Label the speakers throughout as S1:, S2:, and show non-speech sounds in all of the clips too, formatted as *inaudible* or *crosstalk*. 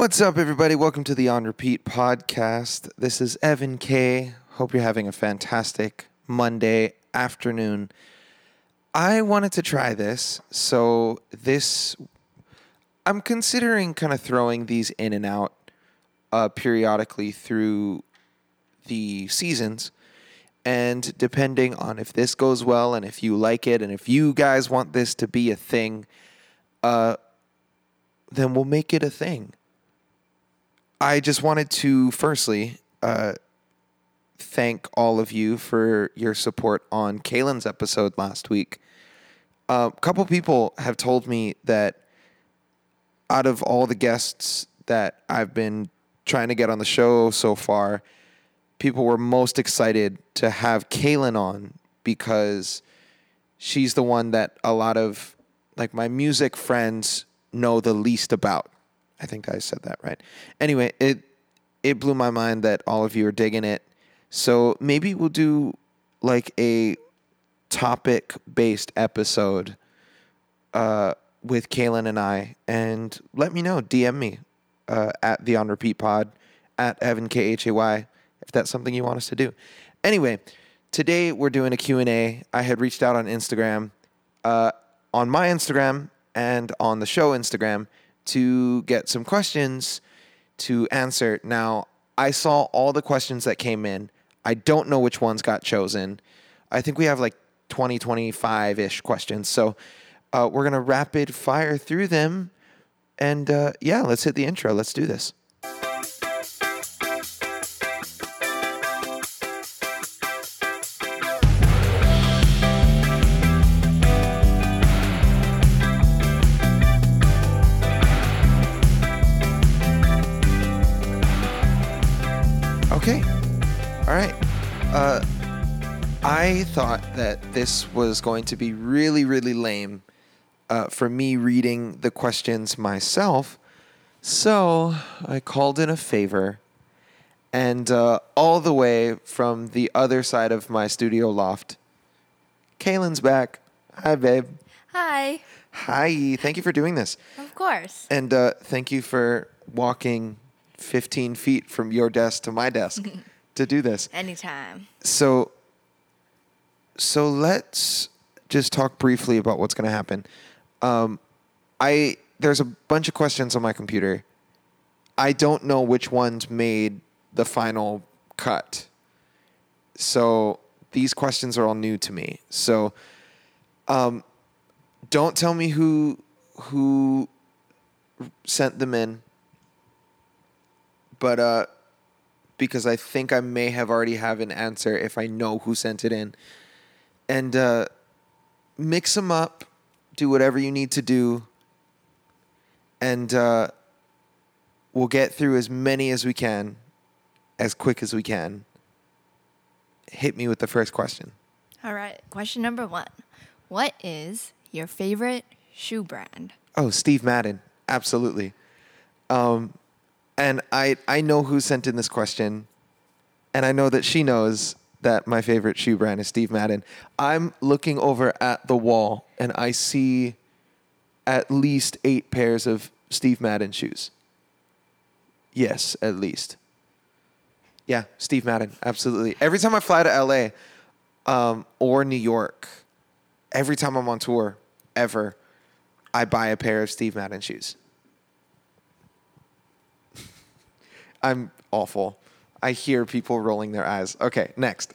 S1: What's up, everybody? Welcome to the On Repeat podcast. This is Evan Khay. Hope you're having a fantastic Monday afternoon. I wanted to try this, so this I'm considering kind of throwing these in and out uh, periodically through the seasons. And depending on if this goes well and if you like it and if you guys want this to be a thing, uh, then we'll make it a thing. I just wanted to firstly uh, thank all of you for your support on Kaylin's episode last week. A couple people have told me that out of all the guests that I've been trying to get on the show so far, people were most excited to have Kaylin on because she's the one that a lot of like my music friends know the least about. I think I said that right. Anyway, it it blew my mind that all of you are digging it. So maybe we'll do like a topic based episode uh, with Kaylin and I, and let me know. DM me uh, at the On Repeat Pod at Evan K H A Y if that's something you want us to do. Anyway, today we're doing a Q&A. I had reached out on Instagram, uh, on my Instagram and on the show Instagram to get some questions to answer. Now, I saw all the questions that came in. I don't know which ones got chosen. I think we have like 20, 25 ish questions. So uh, we're going to rapid fire through them. And uh, yeah, let's hit the intro. Let's do this. Uh, I thought that this was going to be really, really lame uh, for me reading the questions myself. So I called in a favor. And uh, all the way from the other side of my studio loft, Kaylin's back. Hi, babe.
S2: Hi.
S1: Hi. Thank you for doing this.
S2: Of course.
S1: And uh, thank you for walking 15 feet from your desk to my desk *laughs* to do this.
S2: Anytime.
S1: So, so let's just talk briefly about what's going to happen. Um, I there's a bunch of questions on my computer. I don't know which ones made the final cut. So these questions are all new to me. So, um, don't tell me who who sent them in but uh, because I think I may have already have an answer if I know who sent it in, and uh, mix them up, do whatever you need to do, and uh, we'll get through as many as we can, as quick as we can. Hit me with the first question.
S2: All right. Question number one What is your favorite shoe brand?
S1: Oh, Steve Madden, absolutely. Um, and I I know who sent in this question, and I know that she knows that my favorite shoe brand is Steve Madden. I'm looking over at the wall and I see at least eight pairs of Steve Madden shoes. Yes, at least. Yeah, Steve Madden, absolutely. Every time I fly to LA um, or New York, every time I'm on tour, ever, I buy a pair of Steve Madden shoes. I'm awful. I hear people rolling their eyes. Okay, next.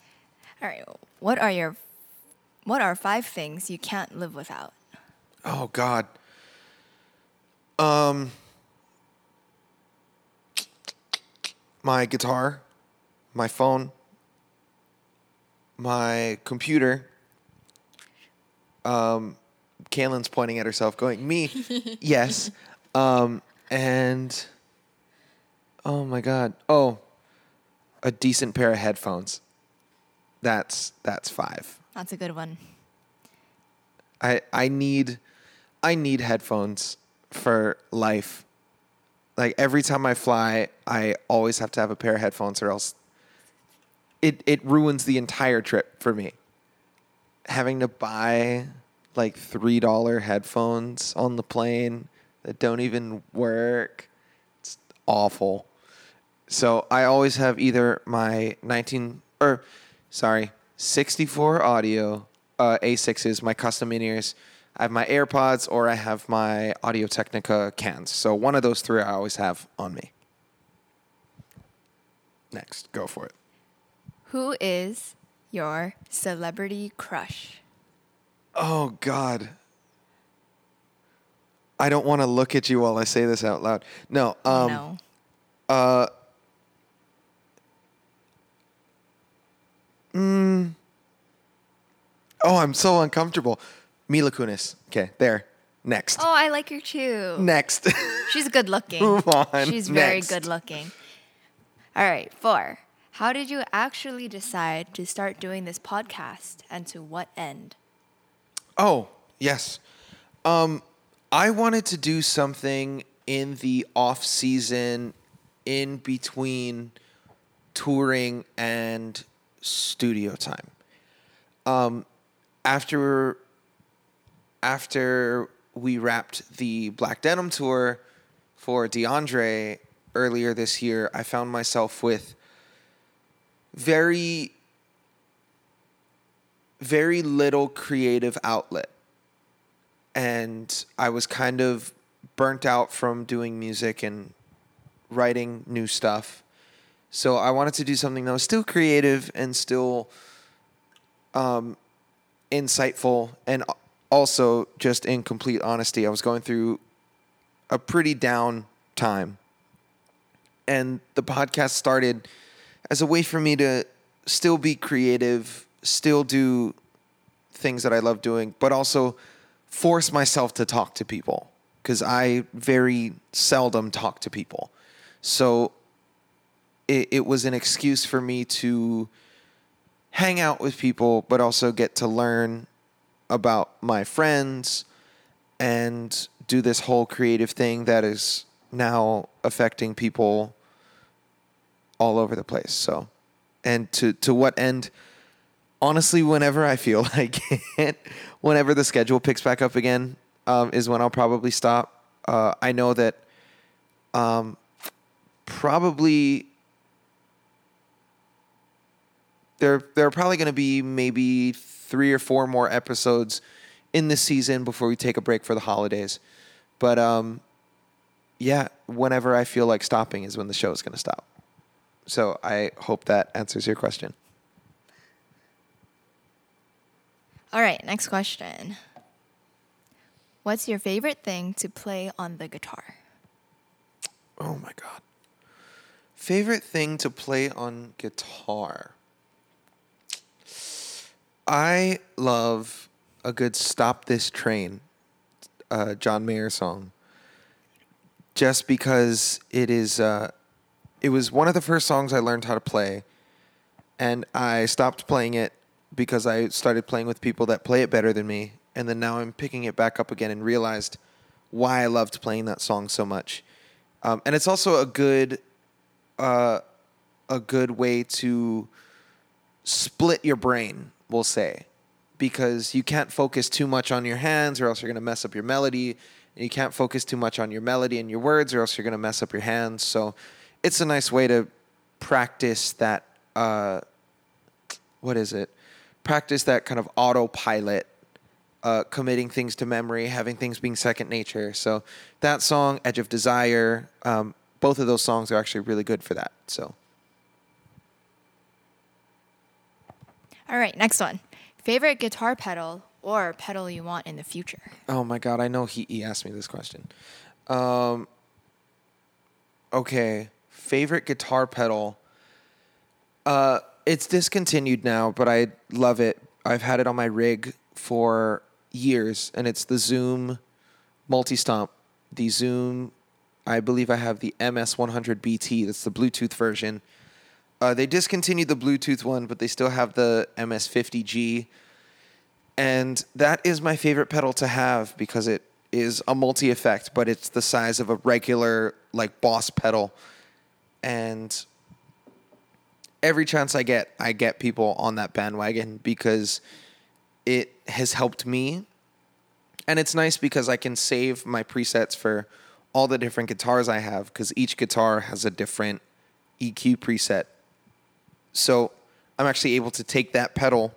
S2: All right. What are your what are five things you can't live without?
S1: Oh God. Um my guitar, my phone, my computer. Um Kaylin's pointing at herself, going, Me, *laughs* yes. Um, and Oh my god. Oh, a decent pair of headphones. That's that's 5.
S2: That's a good one.
S1: I I need I need headphones for life. Like every time I fly, I always have to have a pair of headphones or else it it ruins the entire trip for me. Having to buy like $3 headphones on the plane that don't even work It's awful. So I always have either my 19 or sorry, 64 audio uh, A6s, my custom in ears. I have my AirPods or I have my Audio Technica cans. So one of those three I always have on me. Next, go for it.
S2: Who is your celebrity crush?
S1: Oh God. I don't want to look at you while I say this out loud. No. Um,
S2: no.
S1: Uh. Mm, oh, I'm so uncomfortable. Mila Kunis. Okay, there. Next.
S2: Oh, I like her too.
S1: Next. *laughs*
S2: She's good looking.
S1: Move on.
S2: She's very
S1: Next.
S2: good looking. All right, four. How did you actually decide to start doing this podcast and to what end?
S1: Oh, yes. Um, I wanted to do something in the off season, in between touring and studio time. Um, after after we wrapped the Black Denim tour for DeAndre earlier this year, I found myself with very very little creative outlet. And I was kind of burnt out from doing music and writing new stuff. So I wanted to do something that was still creative and still um, insightful. And also, just in complete honesty, I was going through a pretty down time. And the podcast started as a way for me to still be creative, still do things that I love doing, but also force myself to talk to people because I very seldom talk to people. So it, it was an excuse for me to hang out with people, but also get to learn about my friends and do this whole creative thing that is now affecting people all over the place. So, and to to what end? Honestly, whenever I feel *laughs* like it, whenever the schedule picks back up again, um, is when I'll probably stop. Uh, I know that um, probably there there are probably going to be maybe three or four more episodes in this season before we take a break for the holidays. But um, yeah, whenever I feel like stopping is when the show is going to stop. So I hope that answers your question.
S2: All right, next question. What's your favorite thing to play on the guitar?
S1: Oh my god. Favorite thing to play on guitar. I love a good "Stop This Train," uh, John Mayer song. Just because it is, uh, it was one of the first songs I learned how to play, and I stopped playing it because I started playing with people that play it better than me, and then now I'm picking it back up again and realized why I loved playing that song so much. Um, and it's also a good, uh, a good way to split your brain, we'll say, because you can't focus too much on your hands or else you're going to mess up your melody. And you can't focus too much on your melody and your words or else you're going to mess up your hands. So it's a nice way to practice that, uh, what is it? Practice that kind of autopilot, uh, committing things to memory, having things being second nature. So that song, Edge of Desire, um, both of those songs are actually really good for that. So.
S2: All right, next one. Favorite guitar pedal or pedal you want in the future?
S1: Oh my god, I know he, he asked me this question. Um, okay, favorite guitar pedal. Uh, it's discontinued now, but I love it. I've had it on my rig for years, and it's the Zoom multi stomp. The Zoom, I believe I have the MS100 BT. That's the Bluetooth version. Uh, they discontinued the Bluetooth one, but they still have the MS50G. And that is my favorite pedal to have because it is a multi effect, but it's the size of a regular, like, boss pedal. And every chance I get, I get people on that bandwagon because it has helped me. And it's nice because I can save my presets for all the different guitars I have because each guitar has a different EQ preset. So I'm actually able to take that pedal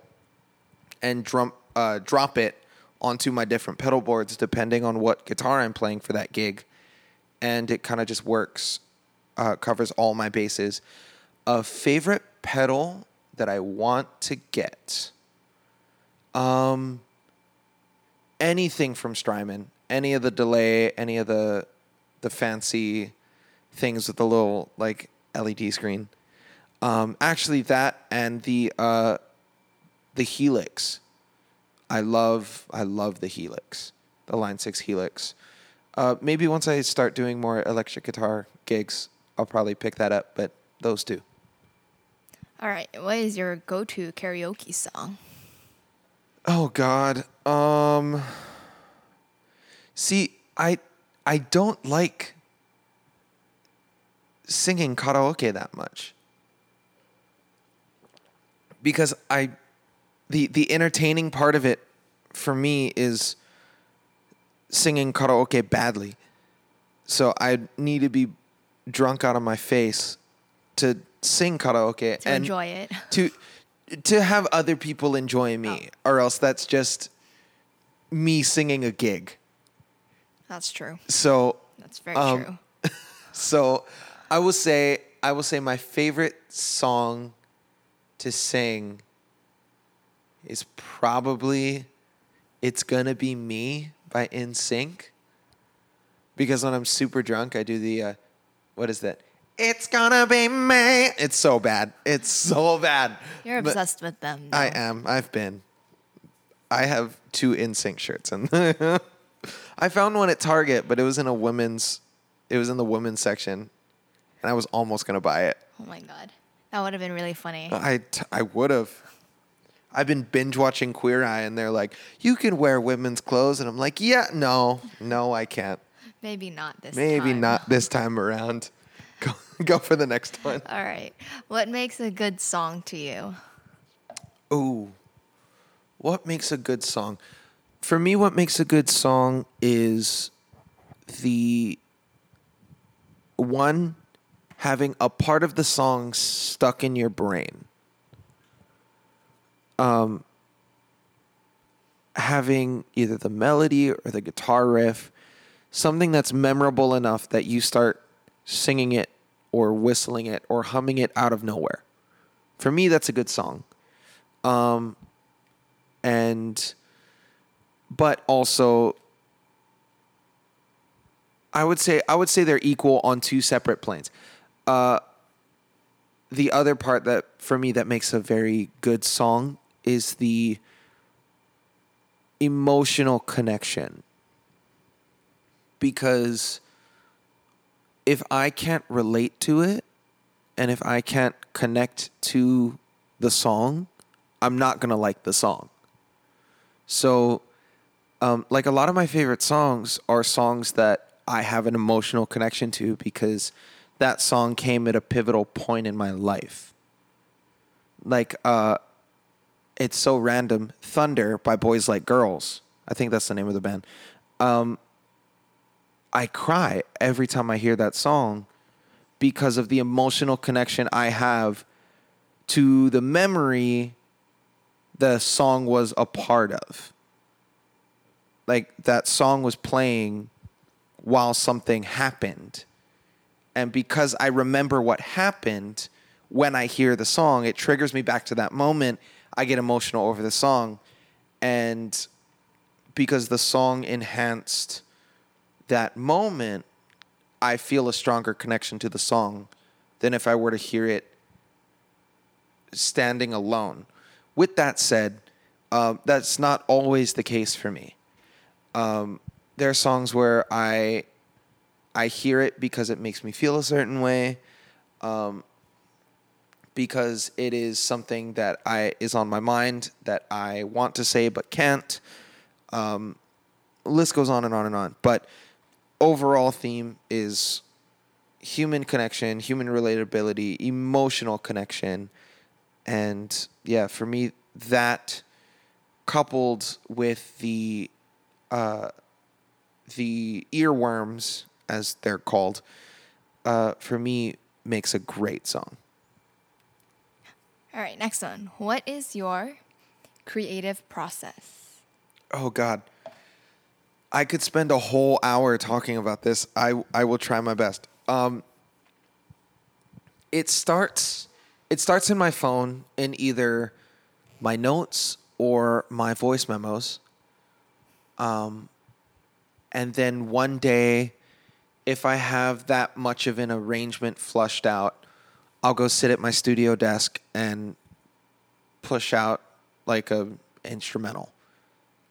S1: and drum, uh, drop it onto my different pedal boards depending on what guitar I'm playing for that gig. And it kind of just works, uh, covers all my bases. A favorite pedal that I want to get. Um, anything from Strymon, any of the delay, any of the the fancy things with the little like LED screen. Um, actually, that and the uh, the Helix. I love I love the Helix, the Line Six Helix. Uh, maybe once I start doing more electric guitar gigs, I'll probably pick that up. But those two.
S2: All right. What is your go-to karaoke song?
S1: Oh God. Um. See, I I don't like singing karaoke that much because I the the entertaining part of it for me is singing karaoke badly. So I need to be drunk out of my face to sing karaoke
S2: To
S1: and
S2: enjoy it. *laughs*
S1: to to have other people enjoy me or else that's just me singing a gig.
S2: That's true.
S1: So
S2: That's very
S1: Um,
S2: true. *laughs*
S1: so I will say I will say my favorite song to sing is probably It's Gonna Be Me by NSYNC. Because when I'm super drunk, I do the uh, what is that? It's gonna be me. It's so bad. It's so bad.
S2: You're
S1: But
S2: obsessed with them.
S1: I am. I've been. I have two NSYNC shirts and *laughs* I found one at Target, but it was in a women's it was in the women's section. And I was almost gonna buy it.
S2: Oh my god, that would have been really funny.
S1: I, t- I would have. I've been binge watching Queer Eye, and they're like, "You can wear women's clothes," and I'm like, "Yeah, no, no, I can't.
S2: Maybe not this.
S1: Maybe
S2: time.
S1: not this time around. *laughs* Go, go for the next one."
S2: All right. What makes a good song to you?
S1: Ooh, what makes a good song? For me, what makes a good song is the one having a part of the song stuck in your brain. Um, having either the melody or the guitar riff, something that's memorable enough that you start singing it or whistling it or humming it out of nowhere. For me, that's a good song um, and but also I would say I would say they're equal on two separate planes. Uh, the other part that for me that makes a very good song is the emotional connection because if I can't relate to it and if I can't connect to the song, I'm not gonna like the song. So, um, like a lot of my favorite songs are songs that I have an emotional connection to because that song came at a pivotal point in my life. Like, uh, it's so random. Thunder by Boys Like Girls. I think that's the name of the band. Um, I cry every time I hear that song because of the emotional connection I have to the memory the song was a part of. Like that song was playing while something happened. And because I remember what happened when I hear the song, it triggers me back to that moment. I get emotional over the song. And because the song enhanced that moment, I feel a stronger connection to the song than if I were to hear it standing alone. With that said, um, that's not always the case for me. Um, there are songs where I I hear it because it makes me feel a certain way, um, because it is something that I is on my mind that I want to say but can't. Um, list goes on and on and on. But overall theme is human connection, human relatability, emotional connection, and yeah, for me that coupled with the uh, the earworms as they're called, uh, for me makes a great song.
S2: All right, next one. What is your creative process?
S1: Oh God. I could spend a whole hour talking about this. I I will try my best. Um it starts it starts in my phone in either my notes or my voice memos. Um and then one day if I have that much of an arrangement flushed out, I'll go sit at my studio desk and push out like a instrumental.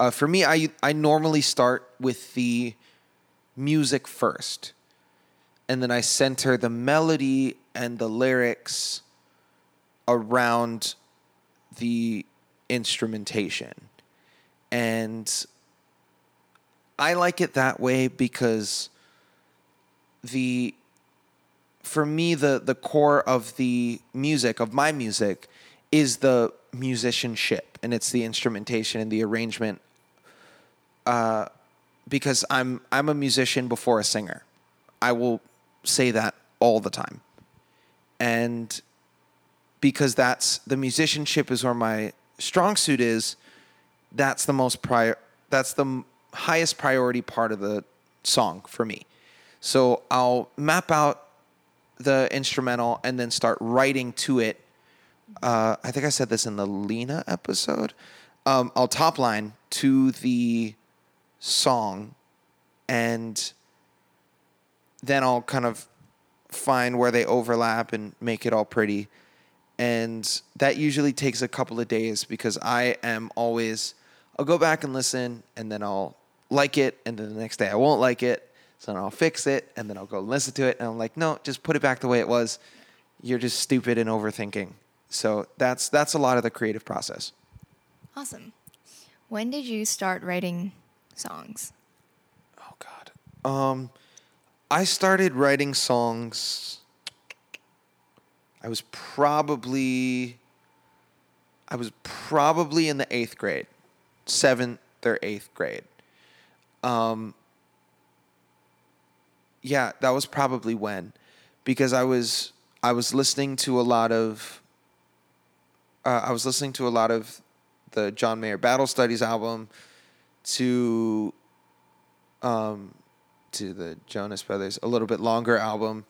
S1: Uh, for me, I I normally start with the music first, and then I center the melody and the lyrics around the instrumentation, and I like it that way because the for me the the core of the music of my music is the musicianship and it's the instrumentation and the arrangement uh, because I'm I'm a musician before a singer. I will say that all the time. And because that's the musicianship is where my strong suit is, that's the most prior that's the highest priority part of the song for me. So I'll map out the instrumental and then start writing to it. Uh, I think I said this in the Lena episode. Um, I'll top line to the song and then I'll kind of find where they overlap and make it all pretty. And that usually takes a couple of days because I am always, I'll go back and listen and then I'll like it. And then the next day I won't like it. So then I'll fix it and then I'll go listen to it. And I'm like, no, just put it back the way it was. You're just stupid and overthinking. So that's that's a lot of the creative process.
S2: Awesome. When did you start writing songs?
S1: Oh God. Um, I started writing songs. I was probably, I was probably in the eighth grade, seventh or eighth grade. Um. Yeah, that was probably when, because I was I was listening to a lot of. Uh, I was listening to a lot of the John Mayer Battle Studies album, to um to the Jonas Brothers, a little bit longer album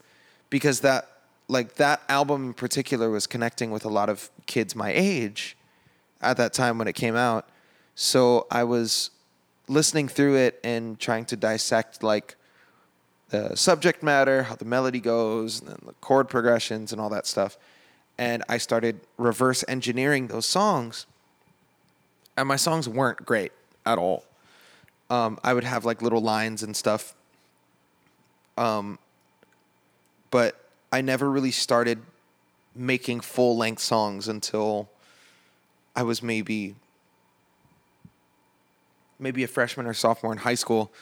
S1: because that like that album in particular was connecting with a lot of kids my age at that time when it came out. So I was listening through it and trying to dissect like the subject matter, how the melody goes, and then the chord progressions and all that stuff. And I started reverse engineering those songs. And my songs weren't great at all. Um, I would have like little lines and stuff. Um, but I never really started making full length songs until I was maybe maybe a freshman or sophomore in high school,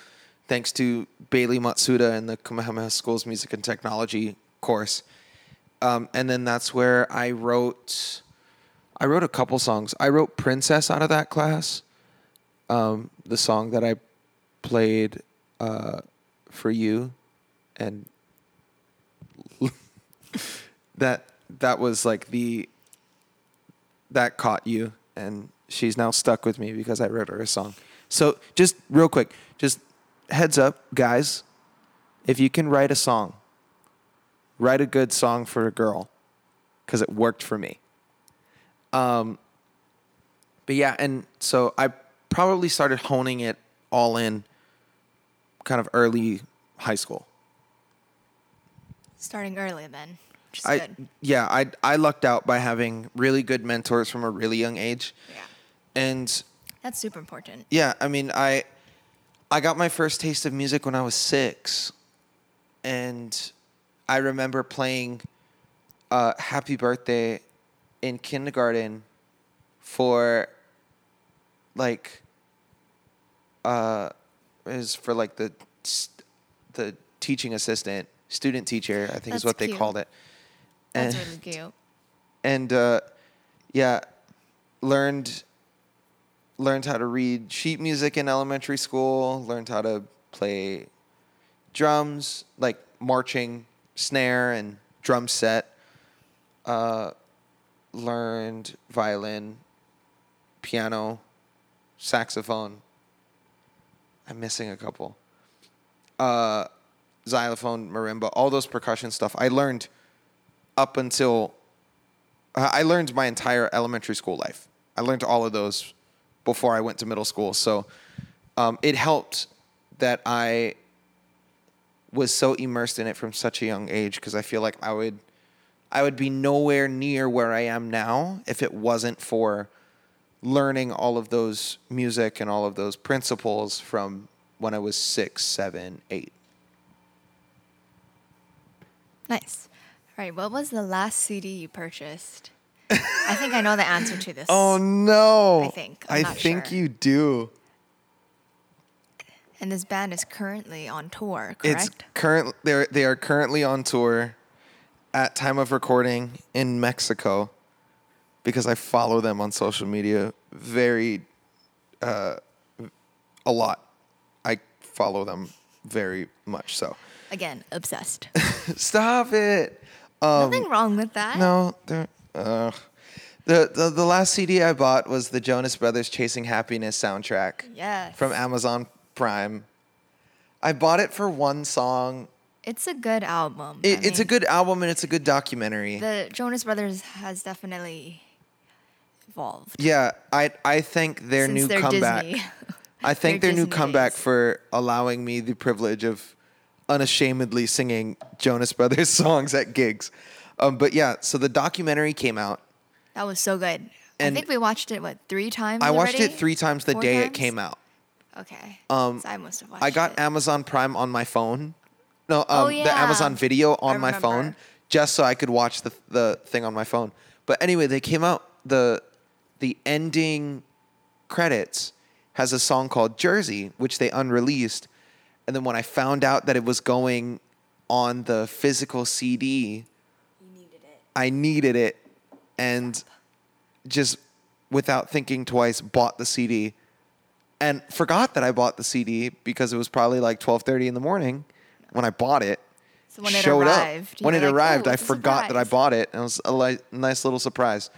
S1: thanks to Bailey Matsuda and the Kamehameha School's Music and Technology course. Um, and then that's where I wrote I wrote a couple songs. I wrote Princess out of that class um, the song that I played uh, for you, and *laughs* that that was like the that caught you, and she's now stuck with me because I wrote her a song. So just real quick, just heads up, guys, if you can write a song, write a good song for a girl, because it worked for me. Um, but yeah, and so I probably started honing it all in kind of early high school.
S2: Starting early then, which is
S1: I
S2: good.
S1: yeah, I I lucked out by having really good mentors from a really young age.
S2: Yeah.
S1: And
S2: That's super important.
S1: yeah, I mean, I I got my first taste of music when I was 6. And I remember playing uh, Happy Birthday in kindergarten for like uh is for like the the teaching assistant, student teacher, I think
S2: That's
S1: is what they called it.
S2: That's
S1: And-
S2: really cute. *laughs*
S1: and uh, yeah, learned learned how to read sheet music in elementary school. Learned how to play drums, like marching, snare, and drum set. Uh, learned violin, piano, saxophone. I'm missing a couple. Uh, xylophone, marimba, all those percussion stuff. I learned up until I learned my entire elementary school life. I learned all of those before I went to middle school. So um, it helped that I was so immersed in it from such a young age because I feel like I would I would be nowhere near where I am now if it wasn't for learning all of those music and all of those principles from when I was six, seven, eight.
S2: Nice. All right. What was the last CD you purchased? I think I know the answer to this.
S1: Oh no!
S2: I think. I'm
S1: I think
S2: sure.
S1: you do.
S2: And this band is currently on tour,
S1: It's current. They're they are currently on tour, at time of recording in Mexico, because I follow them on social media very, uh, a lot. I follow them very much so.
S2: Again, obsessed. *laughs*
S1: Stop it. Um,
S2: Nothing wrong with that.
S1: No, there. Uh, the, the the last CD I bought was the Jonas Brothers "Chasing Happiness" soundtrack
S2: Yes.
S1: from Amazon Prime. I bought it for one song.
S2: It's a good album.
S1: It, it's a good album and it's a good documentary.
S2: The Jonas Brothers has definitely evolved.
S1: yeah, I I thank their
S2: Since
S1: new comeback. *laughs* I thank their
S2: Their
S1: new comeback for allowing me the privilege of unashamedly singing Jonas Brothers *laughs* songs at gigs. Um, but yeah, so the documentary came out.
S2: That was so good. I think we watched it what three times.
S1: I watched
S2: already?
S1: it three times the
S2: Four
S1: day it came out.
S2: Okay.
S1: Um,
S2: so I must have watched
S1: I got
S2: it.
S1: Amazon Prime on my phone. No, um,
S2: Oh,
S1: the. Amazon Video on my phone, just so I could watch the the thing on my phone. But anyway, they came out the the ending credits has a song called Jersey, which they unreleased. And then when I found out that it was going on the physical CD,
S2: You needed it.
S1: I needed it and just without thinking twice bought the CD and forgot that I bought the CD because it was probably like 12:30 in the morning when I bought it.
S2: So when it
S1: showed
S2: arrived,
S1: up. When it
S2: like,
S1: arrived, I forgot that I bought it and it was a li- nice little surprise.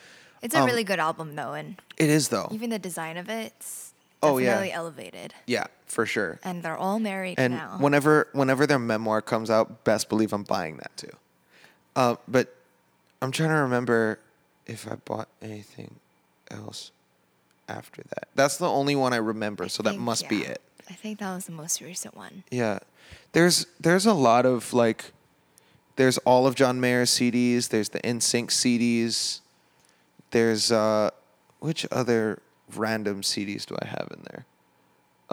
S2: It's a
S1: Um,
S2: really good album though, and
S1: It is though.
S2: even the design of it's
S1: Oh, yeah.
S2: elevated.
S1: Yeah, for sure.
S2: And they're all married
S1: And
S2: now.
S1: whenever whenever their memoir comes out, best believe I'm buying that too. Uh, but I'm trying to remember if I bought anything else after that. That's the only one I remember,
S2: I
S1: so that
S2: think,
S1: must be it.
S2: I think that was the most recent one.
S1: Yeah. There's there's a lot of like there's all of John Mayer's CDs, there's the NSYNC CDs. There's uh which other random CDs do I have in there?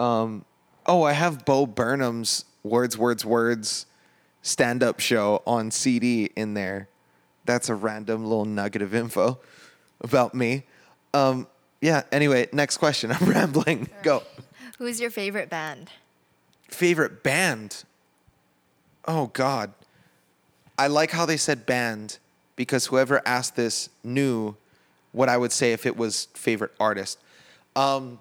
S1: Um oh, I have Bo Burnham's Words Words Words stand-up show on CD in there. That's a random little nugget of info about me. Um yeah, anyway, next question. *laughs* I'm rambling. Go.
S2: Who's your favorite band?
S1: Favorite band? Oh God. I like how they said band because whoever asked this knew what I would say if it was favorite artist. Um,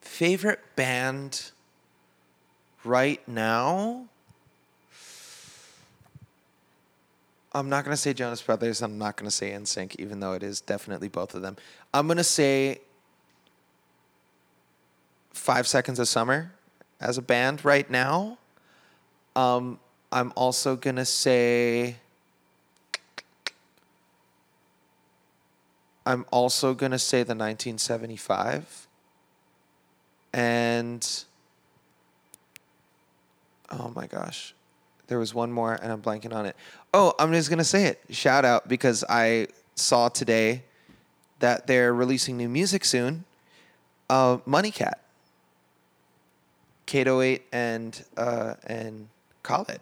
S1: favorite band right now? I'm not gonna say Jonas Brothers. I'm not gonna say NSYNC, even though it is definitely both of them. I'm gonna say Five Seconds of Summer as a band right now. Um, I'm also gonna say. I'm also gonna say the 1975. And. Oh my gosh. There was one more and I'm blanking on it. Oh, I'm just gonna say it. Shout out because I saw today that they're releasing new music soon. Uh, Money Cat. Kato 8 and uh, and Khaled.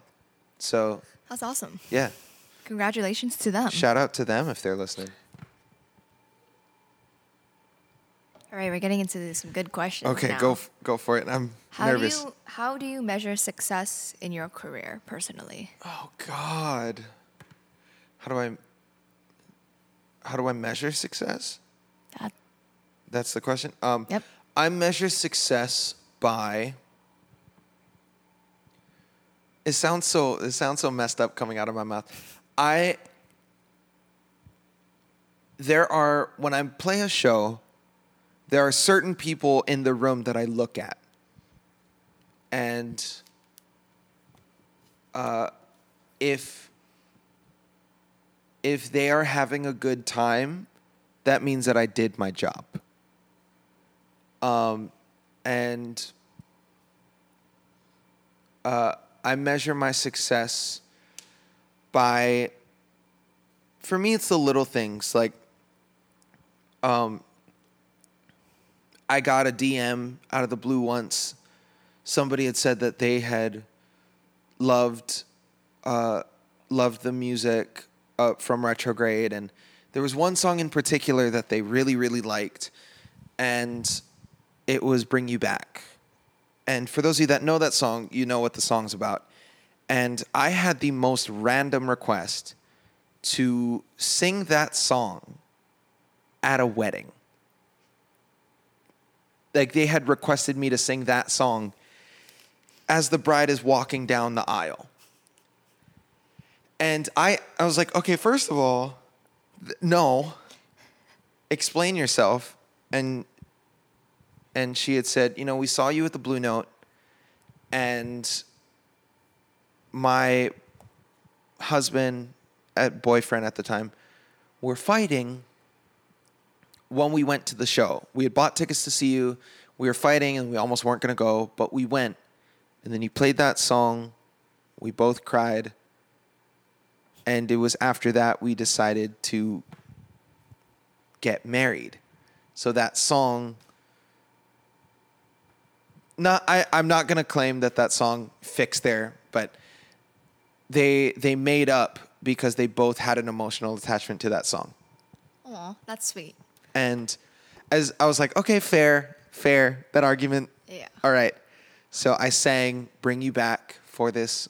S1: So
S2: That's awesome.
S1: yeah,
S2: Congratulations to them.
S1: shout out to them if they're listening.
S2: All right, we're getting into some good questions.
S1: Okay,
S2: now.
S1: go f- go for it. I'm
S2: How
S1: nervous.
S2: do you how do you measure success in your career personally?
S1: Oh God, how do I how do I measure success?
S2: That
S1: That's the question. Um,
S2: Yep.
S1: I measure success by it sounds so it sounds so messed up coming out of my mouth. I there are when I play a show, there are certain people in the room that I look at. And uh, if if they are having a good time, that means that I did my job. Um, and uh, I measure my success by, for me, it's the little things like, um, I got a DM out of the blue once. Somebody had said that they had loved, uh, loved the music uh, from Retrograde, and there was one song in particular that they really, really liked, and it was "Bring You Back." And for those of you that know that song, you know what the song's about. And I had the most random request to sing that song at a wedding. Like they had requested me to sing that song as the bride is walking down the aisle. And I, I was like, okay, first of all, th- no, explain yourself. And and she had said, you know, we saw you at the Blue Note, and my husband, at boyfriend at the time, were fighting when we went to the show. We had bought tickets to see you. We were fighting, and we almost weren't going to go, but we went. And then you played that song. We both cried. And it was after that we decided to get married. So that song not I, I'm not gonna claim that that song fixed there, but they they made up because they both had an emotional attachment to that song.
S2: Aw, that's sweet.
S1: And as I was like, okay, fair, fair, that argument.
S2: Yeah.
S1: All right. So I sang Bring You Back for this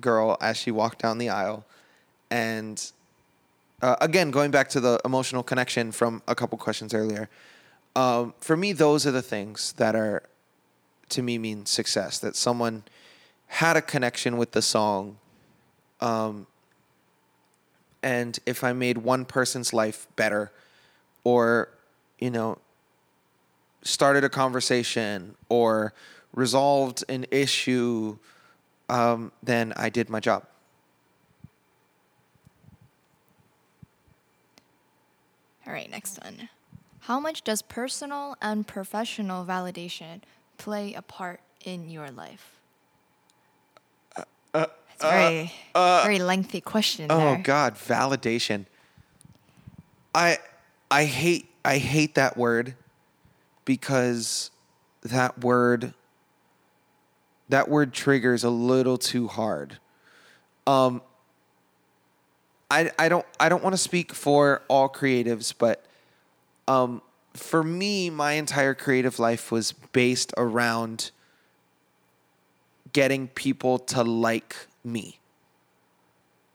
S1: girl as she walked down the aisle. And uh, again, going back to the emotional connection from a couple questions earlier, um, for me, those are the things that are, to me, mean success. That someone had a connection with the song. Um, and if I made one person's life better, or, you know, started a conversation or resolved an issue, um, then I did my job.
S2: All right, next one. How much does personal and professional validation play a part in your life?
S1: Uh,
S2: It's a very, very lengthy question
S1: Oh
S2: there.
S1: God, validation. I I hate I hate that word because that word that word triggers a little too hard. Um I I don't I don't want to speak for all creatives, but um for me my entire creative life was based around getting people to like me.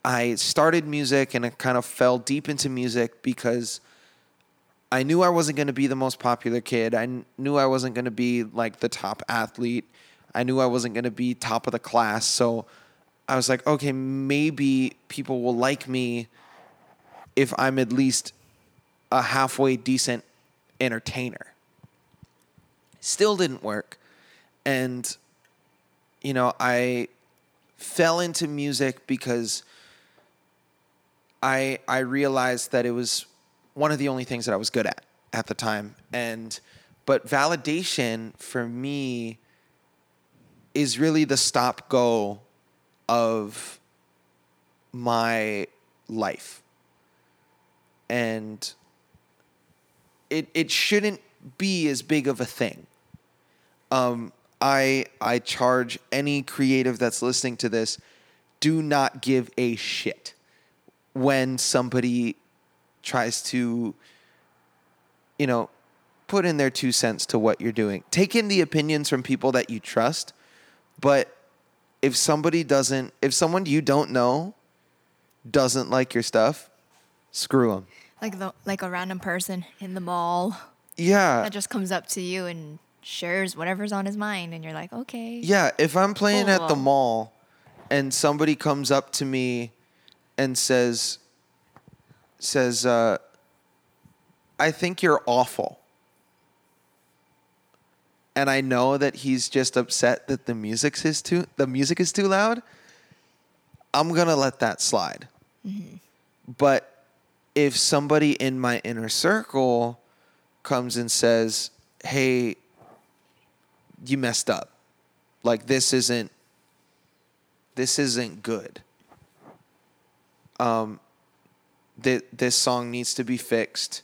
S1: I started music and I kind of fell deep into music because I knew I wasn't going to be the most popular kid. I knew I wasn't going to be like the top athlete. I knew I wasn't going to be top of the class. So I was like, okay, maybe people will like me if I'm at least a halfway decent entertainer. Still didn't work. And, you know, I fell into music because I I realized that it was one of the only things that I was good at at the time. And but validation for me is really the stop go of my life. And it it shouldn't be as big of a thing. Um I I charge any creative that's listening to this do not give a shit when somebody tries to you know put in their two cents to what you're doing. Take in the opinions from people that you trust but if somebody doesn't if someone you don't know doesn't like your stuff screw them
S2: Like the like a random person in the mall
S1: yeah.
S2: that just comes up to you and shares whatever's on his mind, and you're like, okay.
S1: Yeah, if I'm playing at the mall and somebody comes up to me and says says uh, I think you're awful. And I know that he's just upset that the music's is too the music is too loud. I'm gonna let that slide. But if somebody in my inner circle comes and says, "Hey, you messed up. Like this isn't this isn't good. Um th- this song needs to be fixed.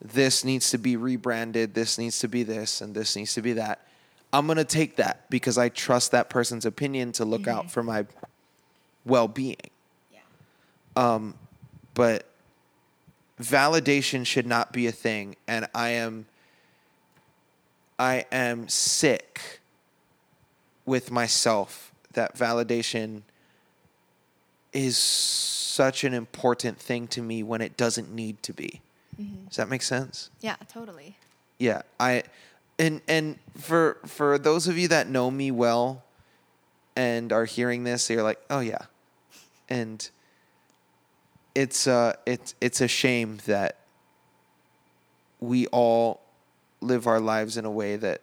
S1: This needs to be rebranded. This needs to be this and this needs to be that. I'm going to take that because I trust that person's opinion to look out for my well-being.
S2: Yeah.
S1: Um, but validation should not be a thing and i am i am sick with myself that validation is such an important thing to me when it doesn't need to be. Does that make sense?
S2: Yeah, totally.
S1: yeah i and and for for those of you that know me well and are hearing this you're like oh yeah. And it's uh it's it's a shame that we all live our lives in a way that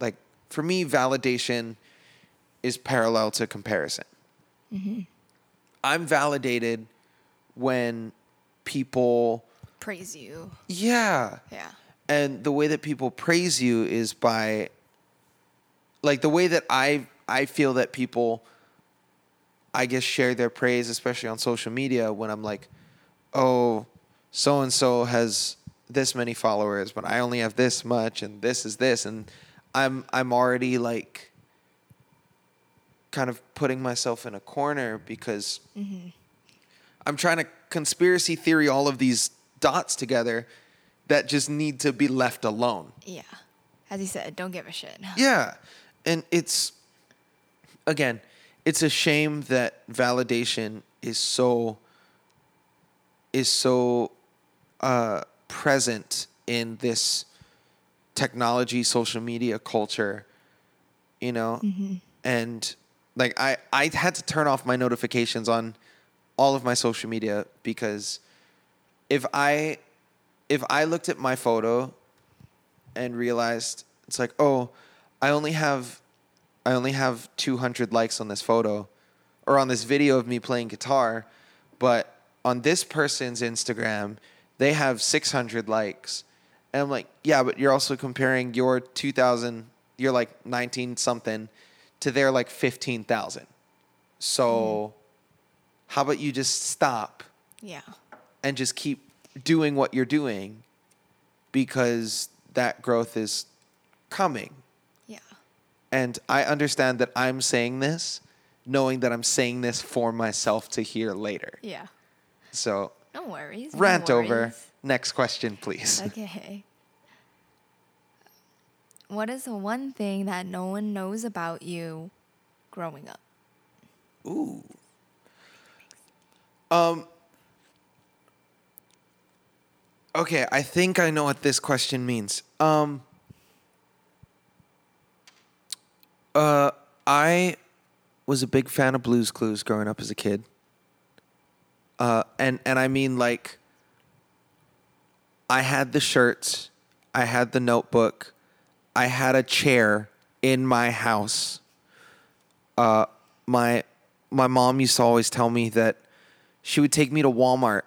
S1: like for me validation is parallel to comparison Mm-hmm. i'm validated when people
S2: Praise you.
S1: yeah
S2: Yeah.
S1: and the way that people praise you is by like the way that i i feel that people i guess share their praise especially on social media when i'm like oh so and so has this many followers but i only have this much and this is this and i'm i'm already like kind of putting myself in a corner because i'm trying to conspiracy theory all of these dots together that just need to be left alone
S2: Yeah. As you said, don't give a shit. *laughs*
S1: yeah. And it's again, it's a shame that validation is so is so uh present in this technology social media culture, you know? And like I I had to turn off my notifications on all of my social media because if I if I looked at my photo and realized it's like, oh, I only have I only have 200 likes on this photo or on this video of me playing guitar, but on this person's Instagram, they have 600 likes. And I'm like, yeah, but you're also comparing your 2000, you're like 19 something to their like 15,000. So mm-hmm. how about you just stop
S2: Yeah.
S1: and just keep doing what you're doing because that growth is coming.
S2: Yeah.
S1: And I understand that I'm saying this knowing that I'm saying this for myself to hear later.
S2: Yeah.
S1: So,
S2: No worries. no
S1: rant over. Next question, please.
S2: Okay. What is the one thing that no one knows about you growing up?
S1: Ooh. Um. Okay, I think I know what this question means. Um. Uh, I was a big fan of Blue's Clues growing up as a kid. Uh, and and I mean like. I had the shirts, I had the notebook, I had a chair in my house uh, my my mom used to always tell me that she would take me to Walmart,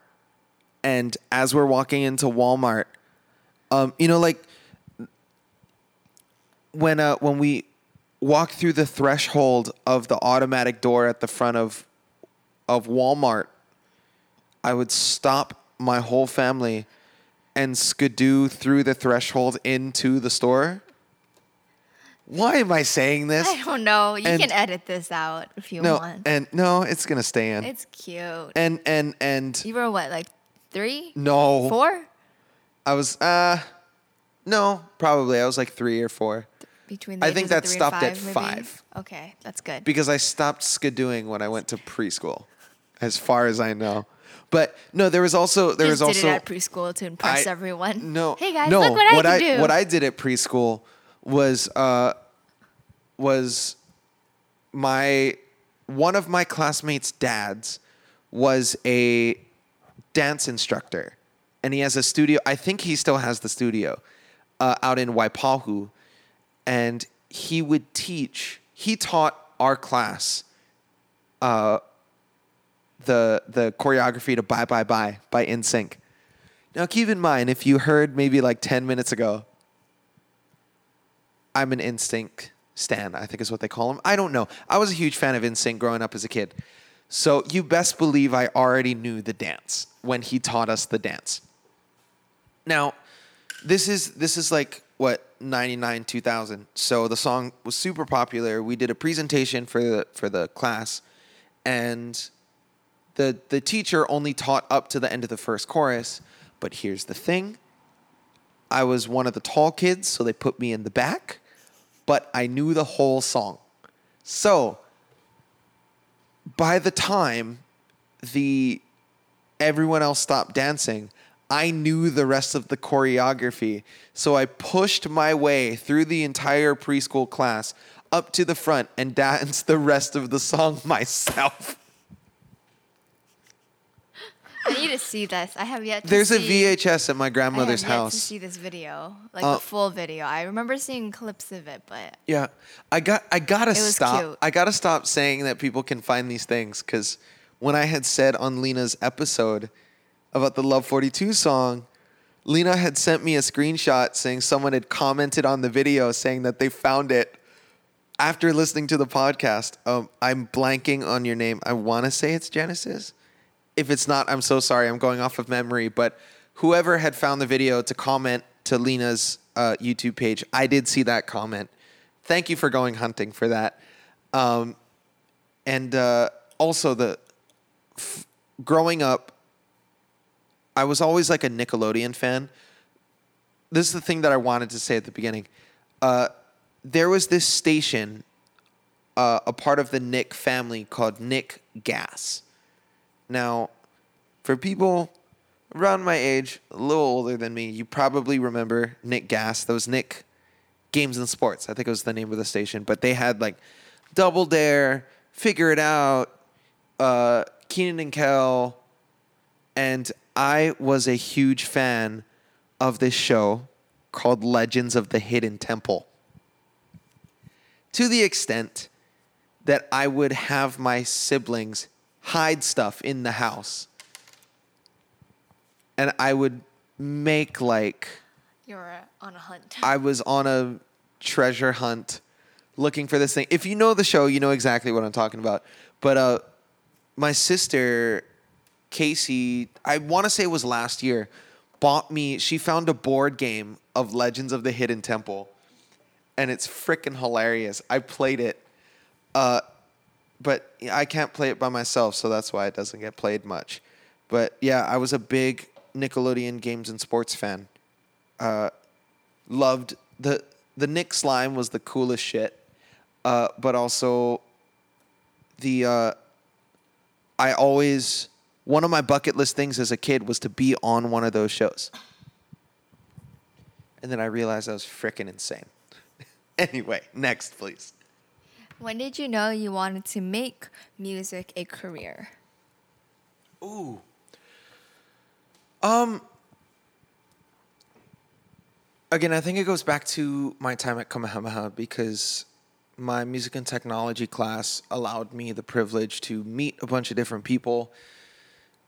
S1: and as we're walking into Walmart, um, you know, like when uh, when we walk through the threshold of the automatic door at the front of of Walmart, I would stop my whole family and skidoo through the threshold into the store. Why am I saying this?
S2: I don't know. You
S1: And-
S2: can edit this out if you
S1: no,
S2: want.
S1: and no, it's gonna stay in.
S2: it's cute.
S1: and and and
S2: you were what, like three?
S1: no,
S2: Four?
S1: I was uh, no, probably I was like three or four
S2: Between the
S1: I think that stopped at
S2: maybe?
S1: five.
S2: Okay, that's good.
S1: because I stopped skidooing when I went to preschool, as far as I know. But no, there was also there was
S2: did
S1: also
S2: it at preschool to impress
S1: I-
S2: everyone.
S1: No,
S2: Hey guys,
S1: no.
S2: look what,
S1: what
S2: I can do.
S1: What I did at preschool was uh, was my one of my classmates' dads was a dance instructor, and he has a studio. I think he still has the studio uh, out in Waipahu, and he would teach. He taught our class uh, the the choreography to "Bye Bye Bye" by NSYNC. Now, keep in mind, if you heard maybe like ten minutes ago, I'm an NSYNC stan. I think is what they call them. I don't know. I was a huge fan of NSYNC growing up as a kid, so you best believe I already knew the dance when he taught us the dance. Now, this is this is like what 99 2000 so the song was super popular we did a presentation for the for the class and the the teacher only taught up to the end of the first chorus but here's the thing i was one of the tall kids so they put me in the back but i knew the whole song so by the time the everyone else stopped dancing I knew the rest of the choreography. So I pushed my way through the entire preschool class up to the front and *laughs* danced the rest of the song *laughs* myself.
S2: I need to see this. I have yet to
S1: There's a VHS at my
S2: I
S1: grandmother's
S2: have yet to see this video, like
S1: Uh,
S2: the full video. I remember seeing clips of it, but
S1: Yeah, I got. I gotta
S2: was
S1: stop.
S2: cute.
S1: I gotta stop saying that people can find these things because when I had said on Lena's episode about the Love 42 song, Lena had sent me a screenshot saying someone had commented on the video saying that they found it after listening to the podcast. Um, I'm blanking on your name. I want to say it's Genesis. If it's not, I'm so sorry. I'm going off of memory. But whoever had found the video to comment to Lena's uh, YouTube page, I did see that comment. Thank you for going hunting for that. Um, and uh, also the f- growing up, I was always like a Nickelodeon fan. This is the thing that I wanted to say at the beginning. Uh, there was this station, uh, a part of the Nick family called Nick Gas. Now, for people around my age, a little older than me, you probably remember Nick Gas. Was Nick Games and Sports. I think it was the name of the station. But they had like Double Dare, Figure It Out, uh, Keenan and Kel, and I was a huge fan of this show called Legends of the Hidden Temple. To the extent that I would have my siblings hide stuff in the house. And I would make like
S2: you're uh, on a hunt. *laughs*
S1: I was on a treasure hunt looking for this thing. If you know the show, you know exactly what I'm talking about. But uh, my sister, Casey, I want to say it was last year, bought me, she found a board game of Legends of the Hidden Temple. And it's freaking hilarious. I played it. Uh, but I can't play it by myself, so that's why it doesn't get played much. But yeah, I was a big Nickelodeon games and sports fan uh, loved the the Nick slime was the coolest shit, uh, but also the uh, I always one of my bucket list things as a kid was to be on one of those shows, and then I realized I was freaking insane. *laughs* anyway, next please.
S2: When did you know you wanted to make music a career?
S1: Ooh. Um. Again, I think it goes back to my time at Kamehameha because my music and technology class allowed me the privilege to meet a bunch of different people.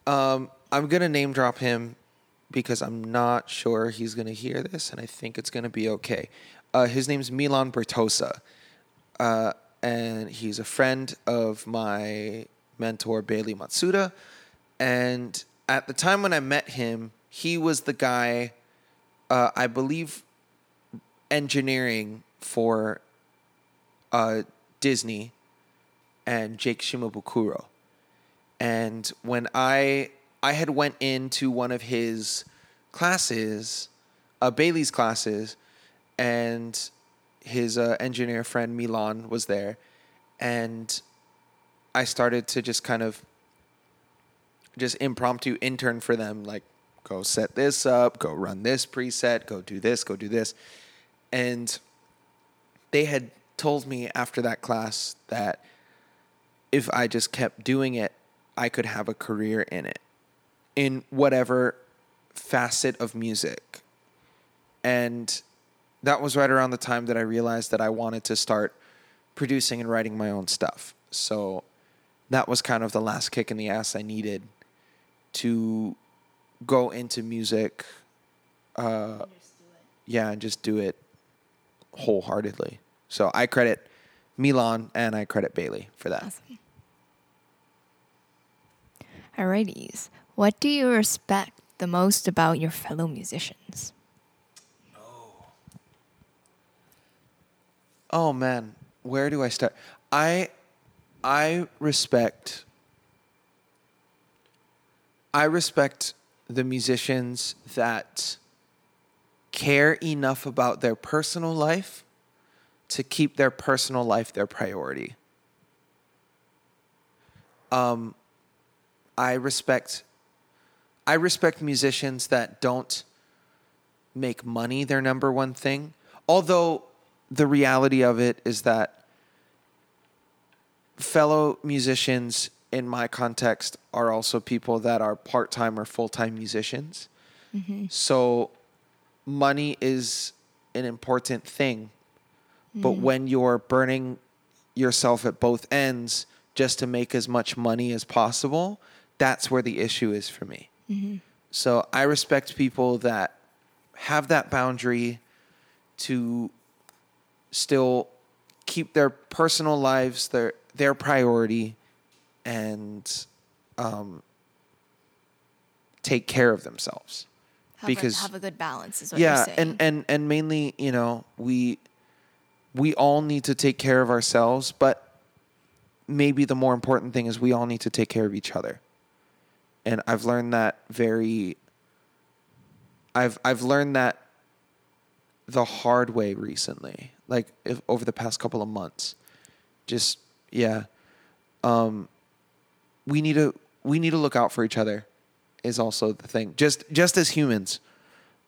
S1: Um, I'm gonna name drop him because I'm not sure he's gonna hear this, and I think it's gonna be okay. Uh, his name's Milan Bertosa, uh, and he's a friend of my mentor Bailey Matsuda. And at the time when I met him, he was the guy, uh, I believe, engineering for uh, Disney and Jake Shimabukuro. And when I I had went into one of his classes, uh, Bailey's classes, and his uh, engineer friend Milan was there, and I started to just kind of just impromptu intern for them, like go set this up, go run this preset, go do this, go do this. And they had told me after that class that if I just kept doing it, I could have a career in it, in whatever facet of music. And that was right around the time that I realized that I wanted to start producing and writing my own stuff. So that was kind of the last kick in the ass I needed to go into music. Uh, yeah, and just do it wholeheartedly. So I credit Milan and I credit Bailey for that.
S2: Awesome. Alrighties. What do you respect the most about your fellow musicians?
S1: Oh man, where do I start? I I respect I respect the musicians that care enough about their personal life to keep their personal life their priority. Um I respect I respect musicians that don't make money their number one thing. Although the reality of it is that fellow musicians in my context are also people that are part-time or full-time musicians. Mm-hmm. So money is an important thing. But mm. when you're burning yourself at both ends just to make as much money as possible, that's where the issue is for me. Mm-hmm. So I respect people that have that boundary to still keep their personal lives their their priority and um, take care of themselves.
S2: Have
S1: Because-
S2: a, have a good balance is what you're
S1: yeah
S2: saying.
S1: and and and mainly you know we we all need to take care of ourselves but maybe the more important thing is we all need to take care of each other and i've learned that very i've i've learned that the hard way recently like if, over the past couple of months just yeah um we need to we need to look out for each other is also the thing just just as humans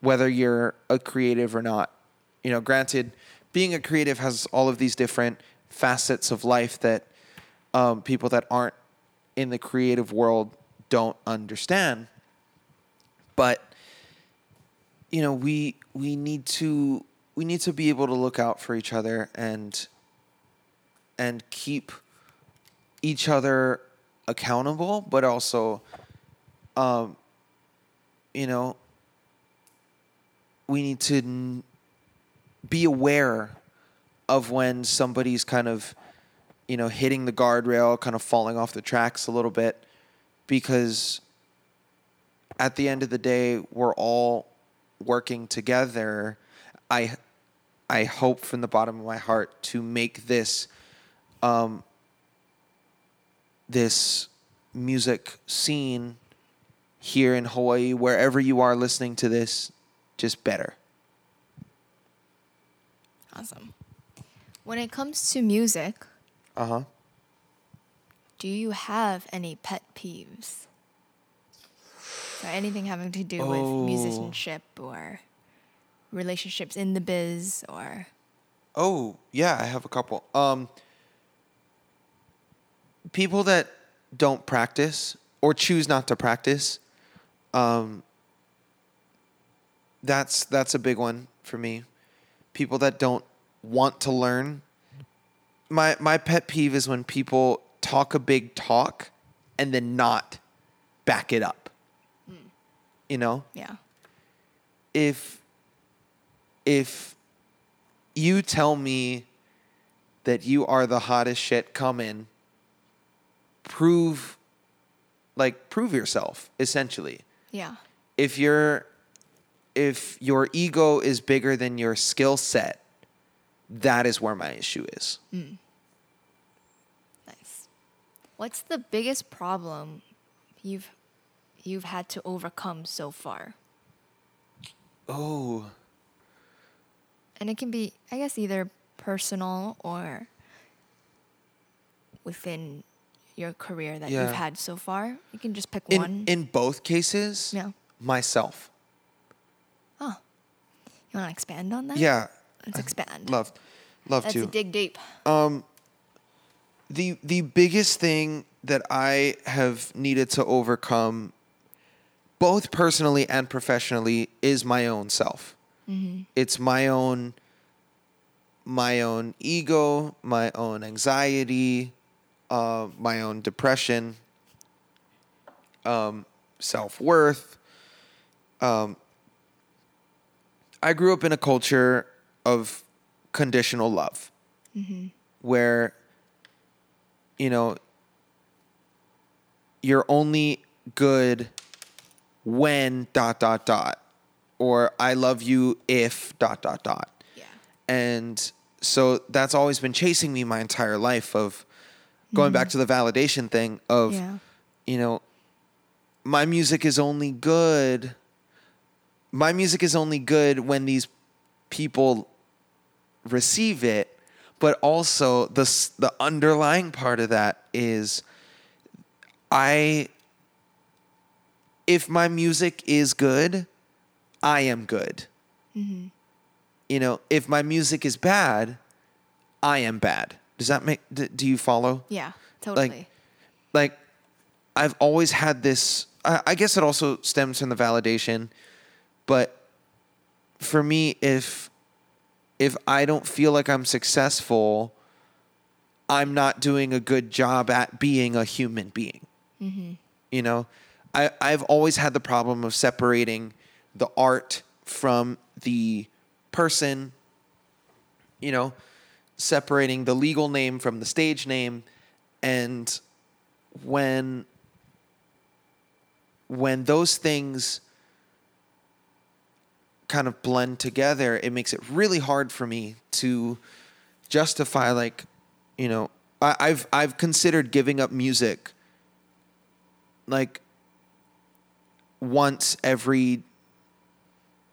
S1: whether you're a creative or not. You know, granted, being a creative has all of these different facets of life that um, people that aren't in the creative world don't understand. But you know, we we need to we need to be able to look out for each other and and keep each other accountable, but also, um, you know, we need to n- be aware of when somebody's kind of, you know, hitting the guardrail, kind of falling off the tracks a little bit, because at the end of the day, we're all working together. I, I hope from the bottom of my heart to make this, um, this music scene here in Hawaii, wherever you are listening to this, just better.
S2: awesome. When it comes to music,
S1: Uh huh.
S2: do you have any pet peeves? Or anything having to do
S1: Oh.
S2: with musicianship or relationships in the biz or
S1: Oh, yeah, I have a couple. Um people that don't practice or choose not to practice um that's that's a big one for me. People that don't want to learn. My my pet peeve is when people talk a big talk and then not back it up. You know?
S2: yeah.
S1: if if you tell me that you are the hottest shit coming prove like prove yourself essentially
S2: Yeah.
S1: if you're if your ego is bigger than your skill set that is where my issue is mm.
S2: Nice. What's the biggest problem you've you've had to overcome so far?
S1: oh
S2: And it can be, I guess, either personal or within your career that
S1: Yeah.
S2: you've had so far. You can just pick
S1: in
S2: one.
S1: in both cases
S2: Yeah.
S1: myself
S2: oh, you want to expand on that?
S1: yeah
S2: Let's expand.
S1: love love
S2: That's
S1: to
S2: dig deep.
S1: Um, the the biggest thing that I have needed to overcome, both personally and professionally, is my own self. It's my own my own ego, my own anxiety, uh, my own depression, um, self worth. Um, I grew up in a culture of conditional love. Where, you know, you're only good when dot dot dot or I love you if dot dot dot.
S2: Yeah.
S1: And so that's always been chasing me my entire life of going back mm-hmm. to the validation thing of
S2: Yeah.
S1: you know my music is only good my music is only good when these people receive it but also the the underlying part of that is I if my music is good I am good mm-hmm. you know if my music is bad I am bad does that make d- do you follow
S2: Yeah. Totally.
S1: like like I've always had this. I, I guess it also stems from the validation, but for me, if if I don't feel like I'm successful, I'm not doing a good job at being a human being. Mm-hmm. You know, I I've always had the problem of separating the art from the person. You know, separating the legal name from the stage name and when when those things kind of blend together it makes it really hard for me to justify like you know I, i've i've considered giving up music like once every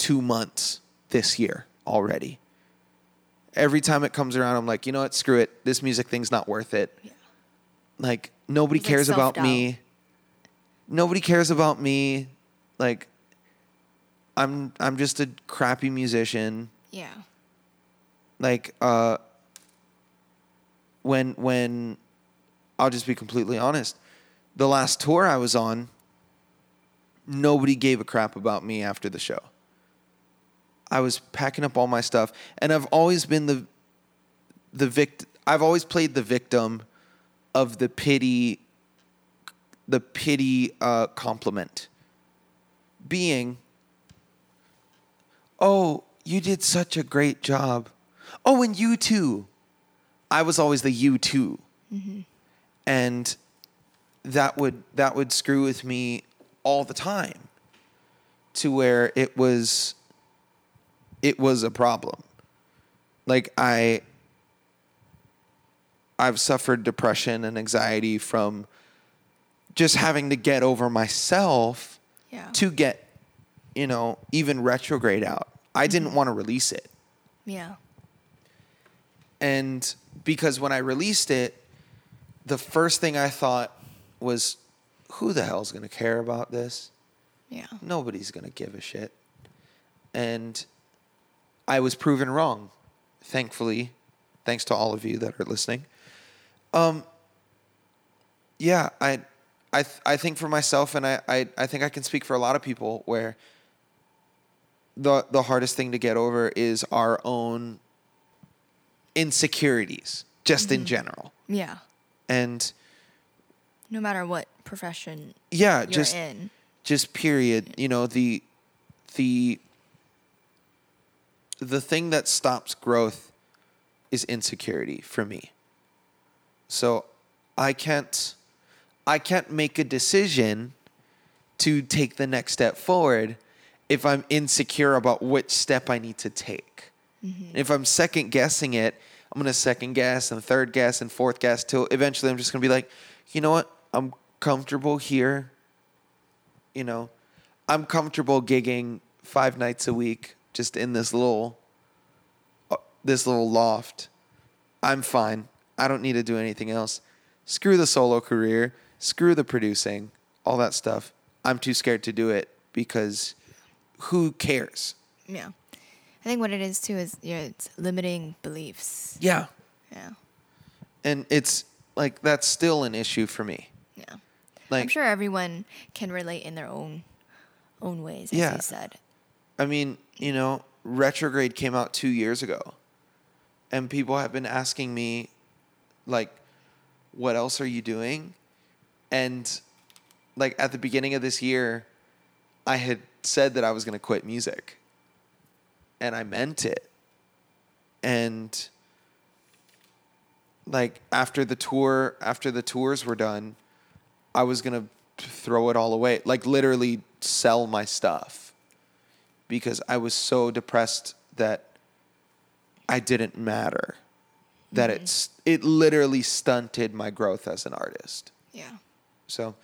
S1: two months this year already. Every time it comes around i'm like you know what? Screw it. This music thing's not worth it.
S2: Yeah.
S1: like nobody
S2: It's like
S1: cares about
S2: self-doubt.
S1: me nobody cares about me. Like i'm i'm just a crappy musician.
S2: Yeah.
S1: like uh when when I'll just be completely honest. The last tour I was on nobody gave a crap about me after the show I was packing up all my stuff and I've always been the the vict I've always played the victim of the pity the pity uh compliment being oh, you did such a great job. Oh, and you too. I was always the you too. And that would that would screw with me all the time to where it was it was a problem. Like I I've suffered depression and anxiety from just having to get over myself
S2: Yeah.
S1: to get, you know, even retrograde out. I didn't mm-hmm. want to release it.
S2: Yeah.
S1: And because when I released it, the first thing I thought was, who the hell's going to care about this?
S2: Yeah.
S1: Nobody's going to give a shit. And I was proven wrong, thankfully, thanks to all of you that are listening. Um, yeah, I, I, th- I think for myself, and I, I, I think I can speak for a lot of people, where the the hardest thing to get over is our own insecurities, just in general,
S2: Yeah.
S1: and
S2: No matter what profession
S1: yeah,
S2: you're
S1: just
S2: in.
S1: just period you know the the the thing that stops growth is insecurity for me. So i can't i can't make a decision to take the next step forward if i'm insecure about which step i need to take. Mm-hmm. If i'm second guessing it i'm going to second guess and third guess and fourth guess till eventually i'm just going to be like you know what? I'm comfortable here. You know, I'm comfortable gigging five nights a week just in this little uh, this little loft. I'm fine. I don't need to do anything else. Screw the solo career, screw the producing, all that stuff. I'm too scared to do it because who cares?
S2: Yeah. I think what it is too is yeah, it's limiting beliefs.
S1: Yeah.
S2: Yeah.
S1: And it's like that's still an issue for me.
S2: Yeah.
S1: Like
S2: I'm sure everyone can relate in their own own ways, as
S1: Yeah.
S2: you said.
S1: I mean, you know, Retrograde came out 2 years ago. And people have been asking me like what else are you doing? And like at the beginning of this year, I had said that I was going to quit music. And I meant it. And like after the tour, after the tours were done, I was going to throw it all away, like literally sell my stuff because I was so depressed that I didn't matter. That it's it literally stunted my growth as an artist.
S2: Yeah.
S1: So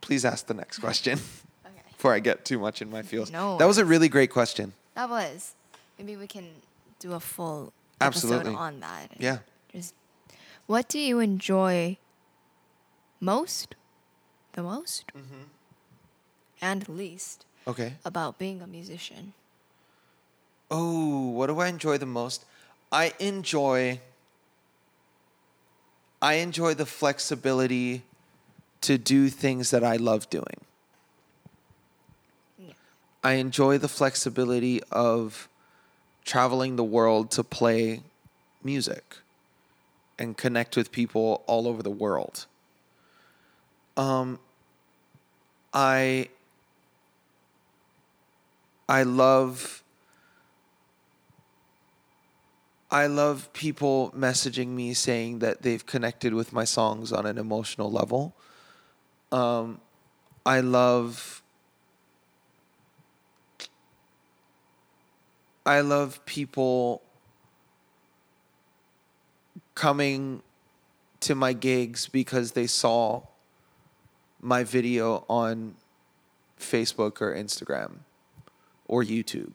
S1: please ask the next question *laughs*
S2: Okay. *laughs*
S1: before I get too much in my feels.
S2: No
S1: that was a really great question.
S2: That was. Maybe we can do a full
S1: Absolutely.
S2: episode on that.
S1: Yeah.
S2: Just what do you enjoy most, the most,
S1: Mm-hmm.
S2: and least
S1: Okay.
S2: about being a musician?
S1: Oh, what do I enjoy the most? I enjoy I enjoy the flexibility to do things that I love doing.
S2: Yeah.
S1: I enjoy the flexibility of traveling the world to play music and connect with people all over the world. Um I I love I love people messaging me saying that they've connected with my songs on an emotional level. Um, I love. I love people coming to my gigs because they saw my video on Facebook or Instagram or YouTube.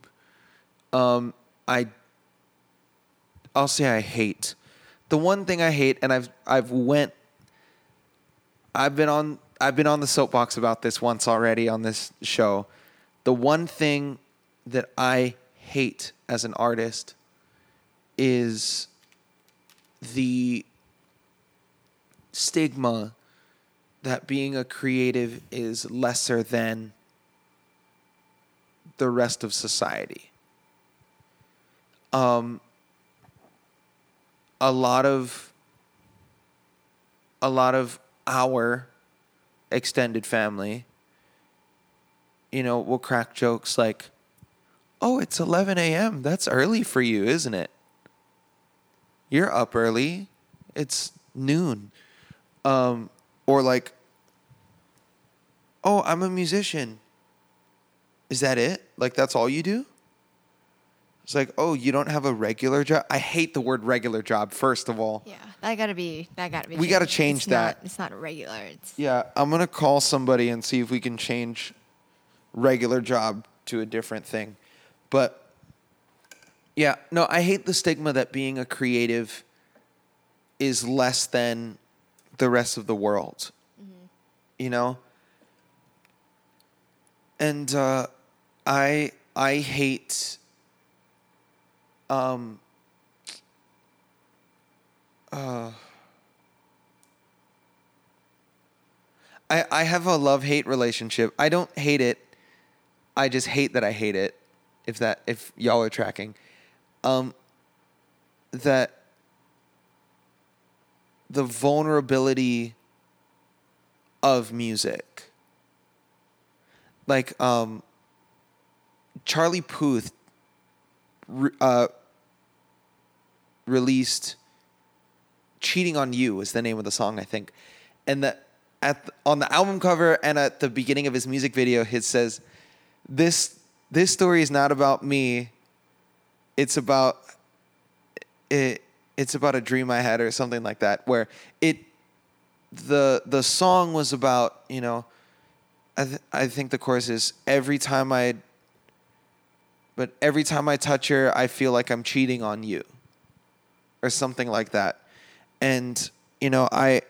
S1: Um, I I'll say I hate. The one thing I hate, and I've I've went I've been on I've been on the soapbox about this once already on this show. The one thing that I hate as an artist is the stigma that being a creative is lesser than the rest of society. Um, a lot of a lot of our extended family you know will crack jokes like oh it's 11 a.m that's early for you isn't it? You're up early it's noon. Um, or like oh i'm a musician is that it like that's all you do it's like, oh, you don't have a regular job. I hate the word regular job. First of all,
S2: Yeah, that gotta be. That gotta be.
S1: We gotta change
S2: It's
S1: that.
S2: Not, it's not regular. It's
S1: yeah, I'm gonna call somebody and see if we can change regular job to a different thing. But yeah, no, I hate the stigma that being a creative is less than the rest of the world. You know, and uh, I I hate um uh I I have a love hate relationship. I don't hate it. I just hate that I hate it. If that if y'all are tracking, um, that the vulnerability of music, like um, Charlie Puth, re- uh, released "Cheating on You" is the name of the song, I think, and that at the, on the album cover and at the beginning of his music video, it says, "This this story is not about me. It's about it. It's about a dream I had, or something like that." Where it the the song was about you know, I th- I think the chorus is every time I. But every time I touch her, I feel like I'm cheating on you, or something like that, and you know I.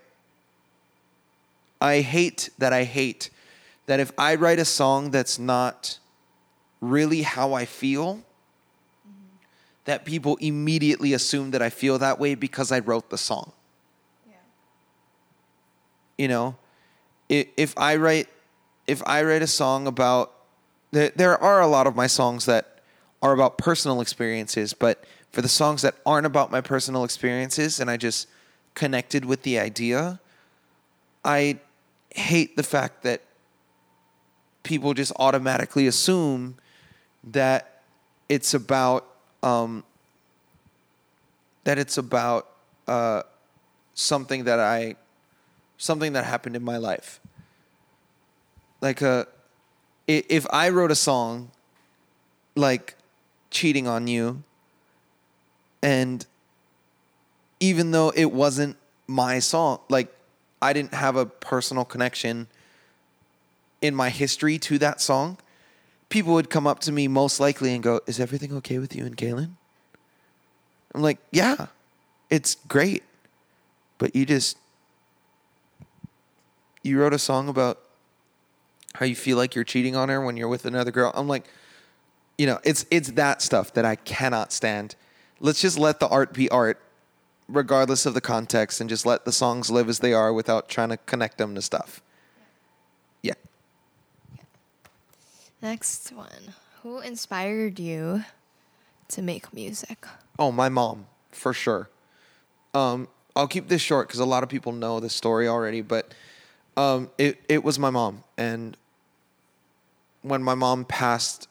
S1: I hate that I hate that if I write a song that's not really how I feel, that people immediately assume that I feel that way because I wrote the song.
S2: yeah.
S1: You know, I- if I write if I write a song about there, there are a lot of my songs that are about personal experiences, but for the songs that aren't about my personal experiences and I just connected with the idea, I hate the fact that people just automatically assume that it's about um, that it's about uh, something that I something that happened in my life. Like a i- if I wrote a song like cheating on you and even though it wasn't my song, like I didn't have a personal connection in my history to that song, people would come up to me most likely and go, Is everything okay with you and Galen? I'm like, Yeah, it's great. But you just, you wrote a song about how you feel like you're cheating on her when you're with another girl. I'm like, you know, it's it's that stuff that I cannot stand. Let's just let the art be art, regardless of the context, and just let the songs live as they are without trying to connect them to stuff. Yeah.
S2: Next one. Who inspired you to make music?
S1: Oh, my mom, for sure. Um, I'll keep this short because a lot of people know this story already, but um, it it was my mom, and when my mom passed,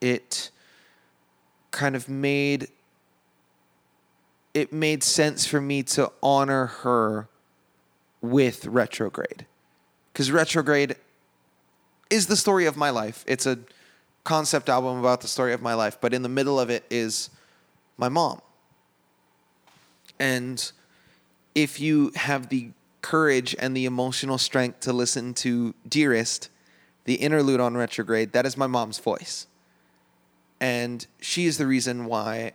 S1: it kind of made it made sense for me to honor her with retrograde. Because retrograde is the story of my life. It's a concept album about the story of my life but in the middle of it is my mom. And if you have the courage and the emotional strength to listen to dearest the interlude on retrograde that is my mom's voice and she is the reason why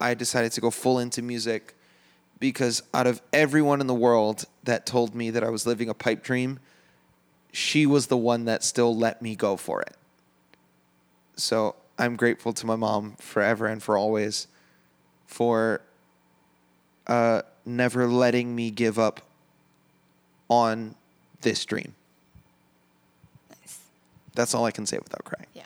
S1: I decided to go full into music because out of everyone in the world that told me that I was living a pipe dream, she was the one that still let me go for it. So I'm grateful to my mom forever and for always for uh, never letting me give up on this dream.
S2: Nice.
S1: That's all I can say without crying.
S2: Yeah.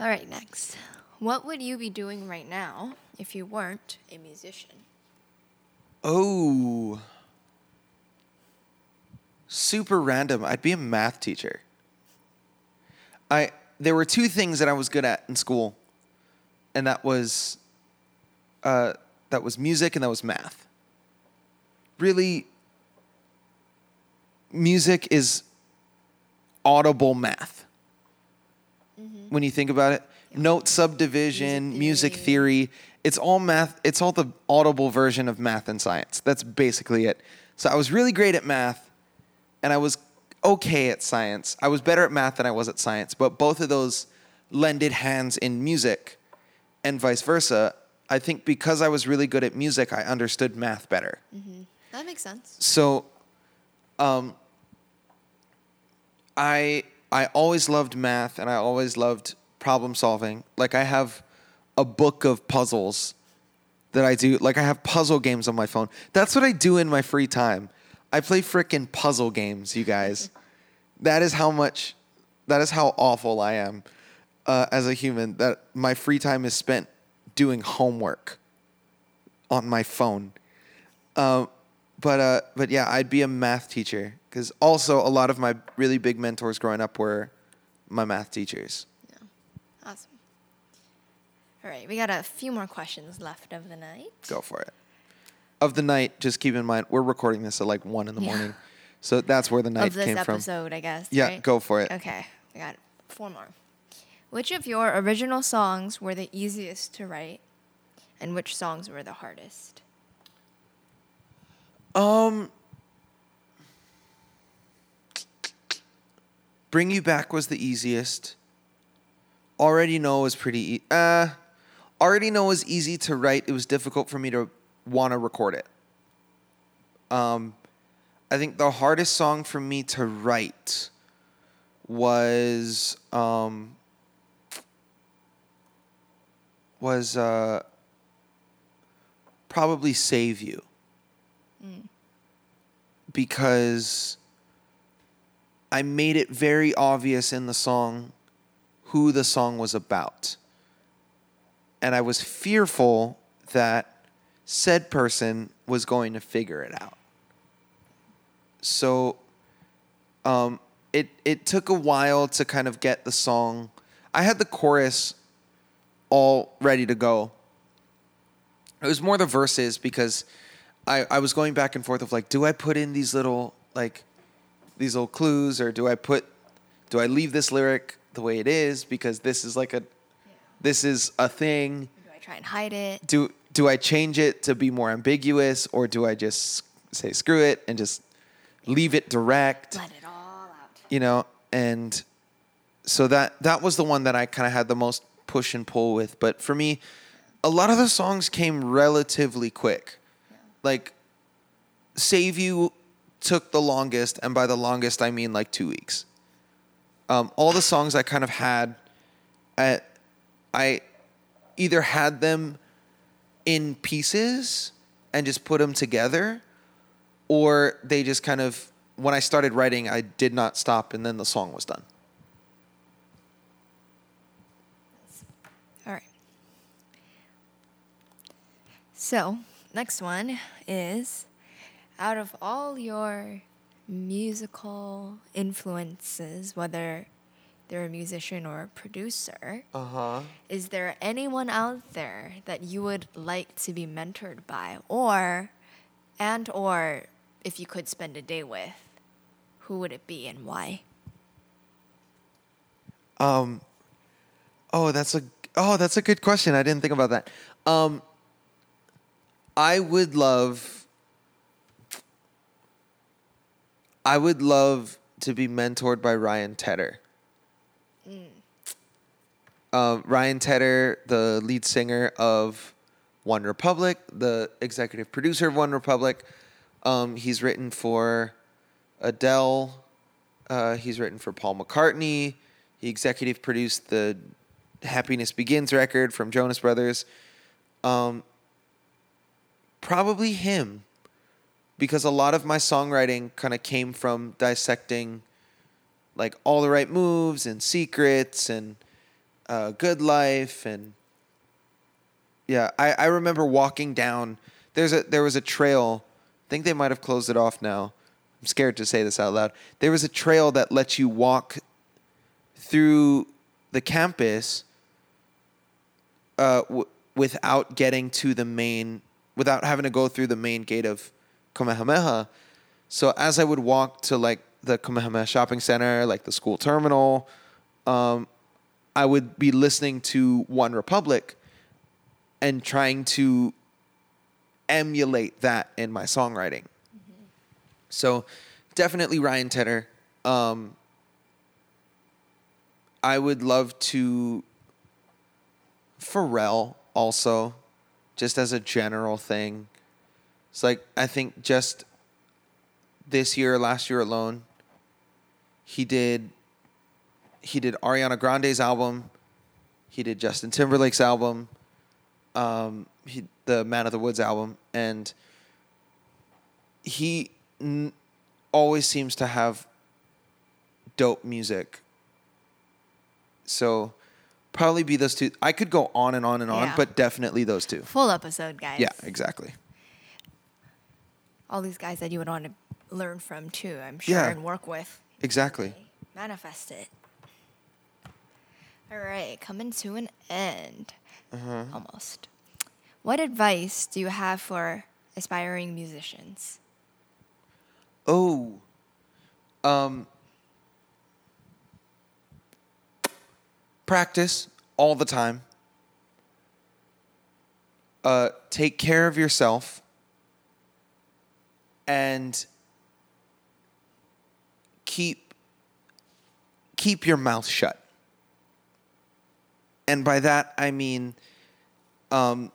S2: All right, next. What would you be doing right now if you weren't a musician?
S1: Oh. Super random. I'd be a math teacher. I there were two things that I was good at in school. And that was uh that was music and that was math. Really music is audible math. When you think about it, note subdivision,
S2: Music
S1: music
S2: theory.
S1: theory, it's all math. It's all the audible version of math and science. That's basically it. So I was really great at math and I was okay at science. I was better at math than I was at science, but both of those lended hands in music and vice versa. I think because I was really good at music, I understood math better.
S2: That makes sense.
S1: So, um, I I always loved math and I always loved problem solving. Like I have a book of puzzles that I do. Like I have puzzle games on my phone. That's what I do in my free time. I play frickin' puzzle games, you guys. that is how much. That is how awful I am uh, as a human. That my free time is spent doing homework on my phone. Um, but uh, but yeah, I'd be a math teacher because also a lot of my really big mentors growing up were my math teachers.
S2: Yeah, Awesome. All right, we got a few more questions left of the night.
S1: Go for it. Of the night, just keep in mind we're recording this at like one in the
S2: Yeah.
S1: morning, so that's where the night came from.
S2: of this episode, I guess.
S1: Yeah,
S2: right?
S1: go for it.
S2: Okay, we got four more. Which of your original songs were the easiest to write, and which songs were the hardest?
S1: Um, Bring You Back was the easiest. Already Know was pretty. E- uh, Already Know was easy to write. It was difficult for me to want to record it. Um, I think the hardest song for me to write was um was uh probably Save You. Because I made it very obvious in the song who the song was about. And I was fearful that said person was going to figure it out. So um, it it took a while to kind of get the song. I had the chorus all ready to go. It was more the verses because I, I was going back and forth of like, do I put in these little like these little clues or do I put do I leave this lyric the way it is because this is like a this is a thing.
S2: Do I try and hide it?
S1: Do do I change it to be more ambiguous or do I just say screw it and just leave it direct?
S2: Let it all out.
S1: you know and so that that was the one that i kind of had the most push and pull with but for me a lot of the songs came relatively quick like save you took the longest and by the longest i mean like two weeks um, all the songs i kind of had at, i either had them in pieces and just put them together or they just kind of when I started writing, I did not stop, and then the song was done.
S2: All right. So, next one is out of all your musical influences, whether they're a musician or a producer,
S1: Uh huh.
S2: is there anyone out there that you would like to be mentored by or and or if you could spend a day with, who would it be and why?
S1: Um, oh, that's a oh, that's a good question. I didn't think about that. Um, I would love. I would love to be mentored by Ryan Tedder. Uh, Ryan Tedder, the lead singer of One Republic, the executive producer of One Republic. Um, he's written for Adele. Uh, he's written for Paul McCartney. He executive produced the Happiness Begins record from Jonas Brothers. Um, probably him, because a lot of my songwriting kind of came from dissecting like all the right moves and secrets and uh, good life and yeah I, I remember walking down there's a there was a trail i think they might have closed it off now i'm scared to say this out loud there was a trail that lets you walk through the campus uh, w- without getting to the main without having to go through the main gate of Kamehameha. So as I would walk to like the Kamehameha shopping center, like the school terminal, um, I would be listening to One Republic and trying to emulate that in my songwriting. So definitely Ryan Tedder. Um, I would love to Pharrell also, just as a general thing. It's like I think just this year, last year alone, he did he did Ariana Grande's album, he did Justin Timberlake's album, um, he, the Man of the Woods album, and he n- always seems to have dope music. So probably be those two. I could go on and on and on,
S2: Yeah.
S1: but definitely those two.
S2: Full episode, guys.
S1: Yeah, exactly.
S2: All these guys that you would want to learn from too, I'm sure,
S1: Yeah.
S2: and work with.
S1: Exactly.
S2: Manifest it. All right, coming to an end.
S1: Uh-huh.
S2: Almost. What advice do you have for aspiring musicians?
S1: Oh. Um practice all the time. Uh take care of yourself and keep keep your mouth shut. And by that I mean um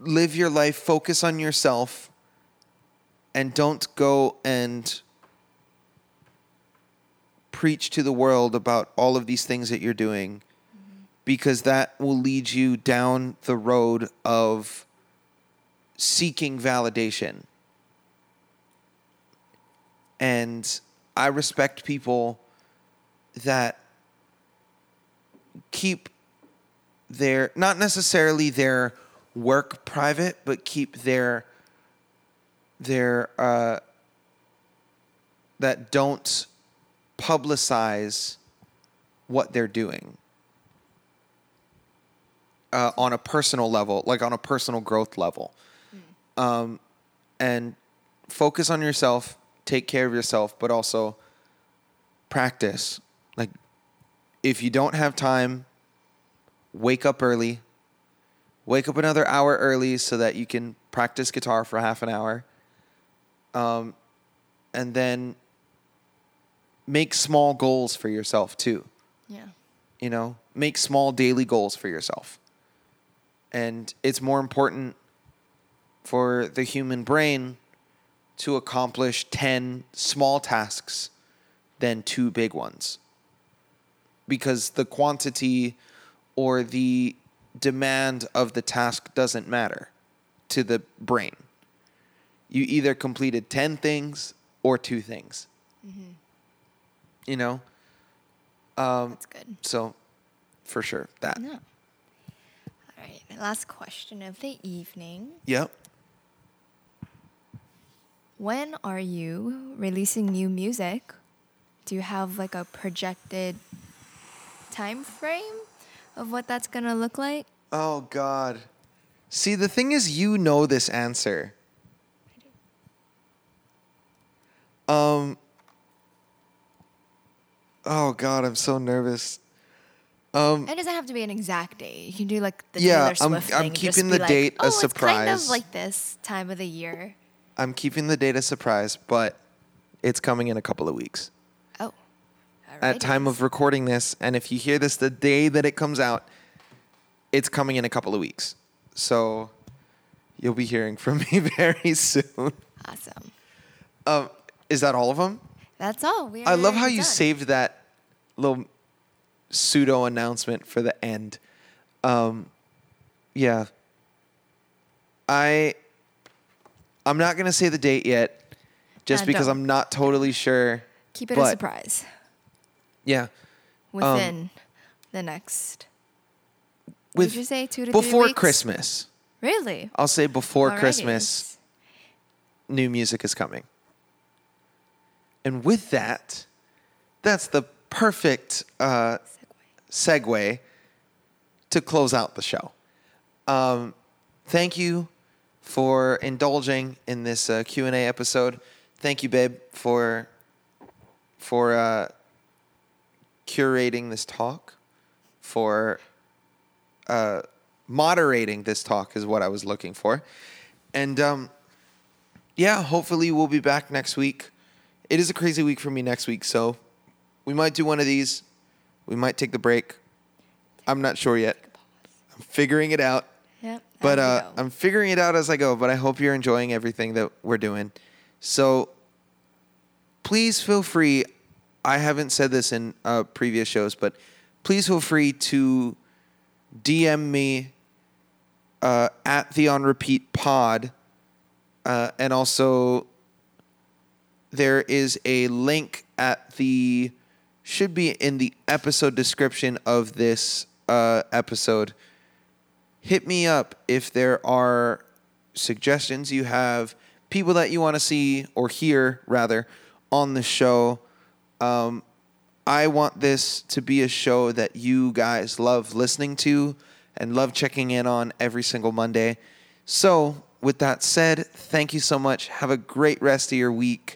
S1: live your life, focus on yourself, and don't go and preach to the world about all of these things that you're doing because that will lead you down the road of seeking validation. And I respect people that keep their not necessarily their work private, but keep their their uh, that don't publicize what they're doing uh, on a personal level, like on a personal growth level, um, and focus on yourself, take care of yourself, but also practice. Like, if you don't have time, wake up early. Wake up another hour early so that you can practice guitar for half an hour. Um, and then make small goals for yourself too.
S2: Yeah.
S1: You know, make small daily goals for yourself. And it's more important for the human brain to accomplish 10 small tasks than two big ones. Because the quantity or the demand of the task doesn't matter to the brain. You either completed 10 things or two things. Mm-hmm. You know? Um,
S2: That's good.
S1: so, for sure, that.
S2: Yeah. All right. Last question of the evening.
S1: Yep.
S2: When are you releasing new music? Do you have like a projected time frame of what that's gonna look like?
S1: Oh, God. See, the thing is, you know this answer. Um. Oh God, I'm so nervous. Um,
S2: It doesn't have to be an exact date. You can do like the
S1: Yeah, I'm- I'm
S2: thing.
S1: keeping the
S2: like,
S1: date a
S2: oh, It's kind
S1: surprise."
S2: of like this time of the year.
S1: I'm keeping the date a surprise, but it's coming in a couple of weeks.
S2: Oh.
S1: At time of recording this, and if you hear this the day that it comes out, it's coming in a couple of weeks. So you'll be hearing from *laughs* me very soon.
S2: Awesome.
S1: Um, is that all of them?
S2: That's all. We
S1: I love how you
S2: done.
S1: saved that little pseudo announcement for the end. Um, yeah. I I'm not gonna say the date yet, just
S2: Uh,
S1: because
S2: don't.
S1: I'm not totally sure.
S2: Keep it a surprise
S1: Yeah.
S2: within the next.
S1: With
S2: did you say? Two to three
S1: before
S2: weeks?
S1: Christmas.
S2: Really?
S1: I'll say before
S2: Alrighty.
S1: Christmas, new music is coming. And with that, that's the perfect uh,
S2: Segue.
S1: to close out the show. Um, thank you for indulging in this uh, Q and A episode. Thank you, babe, for for uh, curating this talk, for uh, moderating this talk is what I was looking for, and um, yeah, hopefully we'll be back next week. It is a crazy week for me next week, so we might do one of these. We might take the break. I'm not sure yet. I'm figuring it out.
S2: Yep.
S1: But uh. I'm figuring it out as I go. But I hope you're enjoying everything that we're doing. So please feel free. I haven't said this in uh, previous shows, but please feel free to DM me uh, at the on repeat pod, uh, and also there is a link at the should be in the episode description of this uh, episode hit me up if there are suggestions you have, people that you want to see or hear rather on the show. Um, I want this to be a show that you guys love listening to and love checking in on every single Monday. So, with that said, thank you so much. Have a great rest of your week,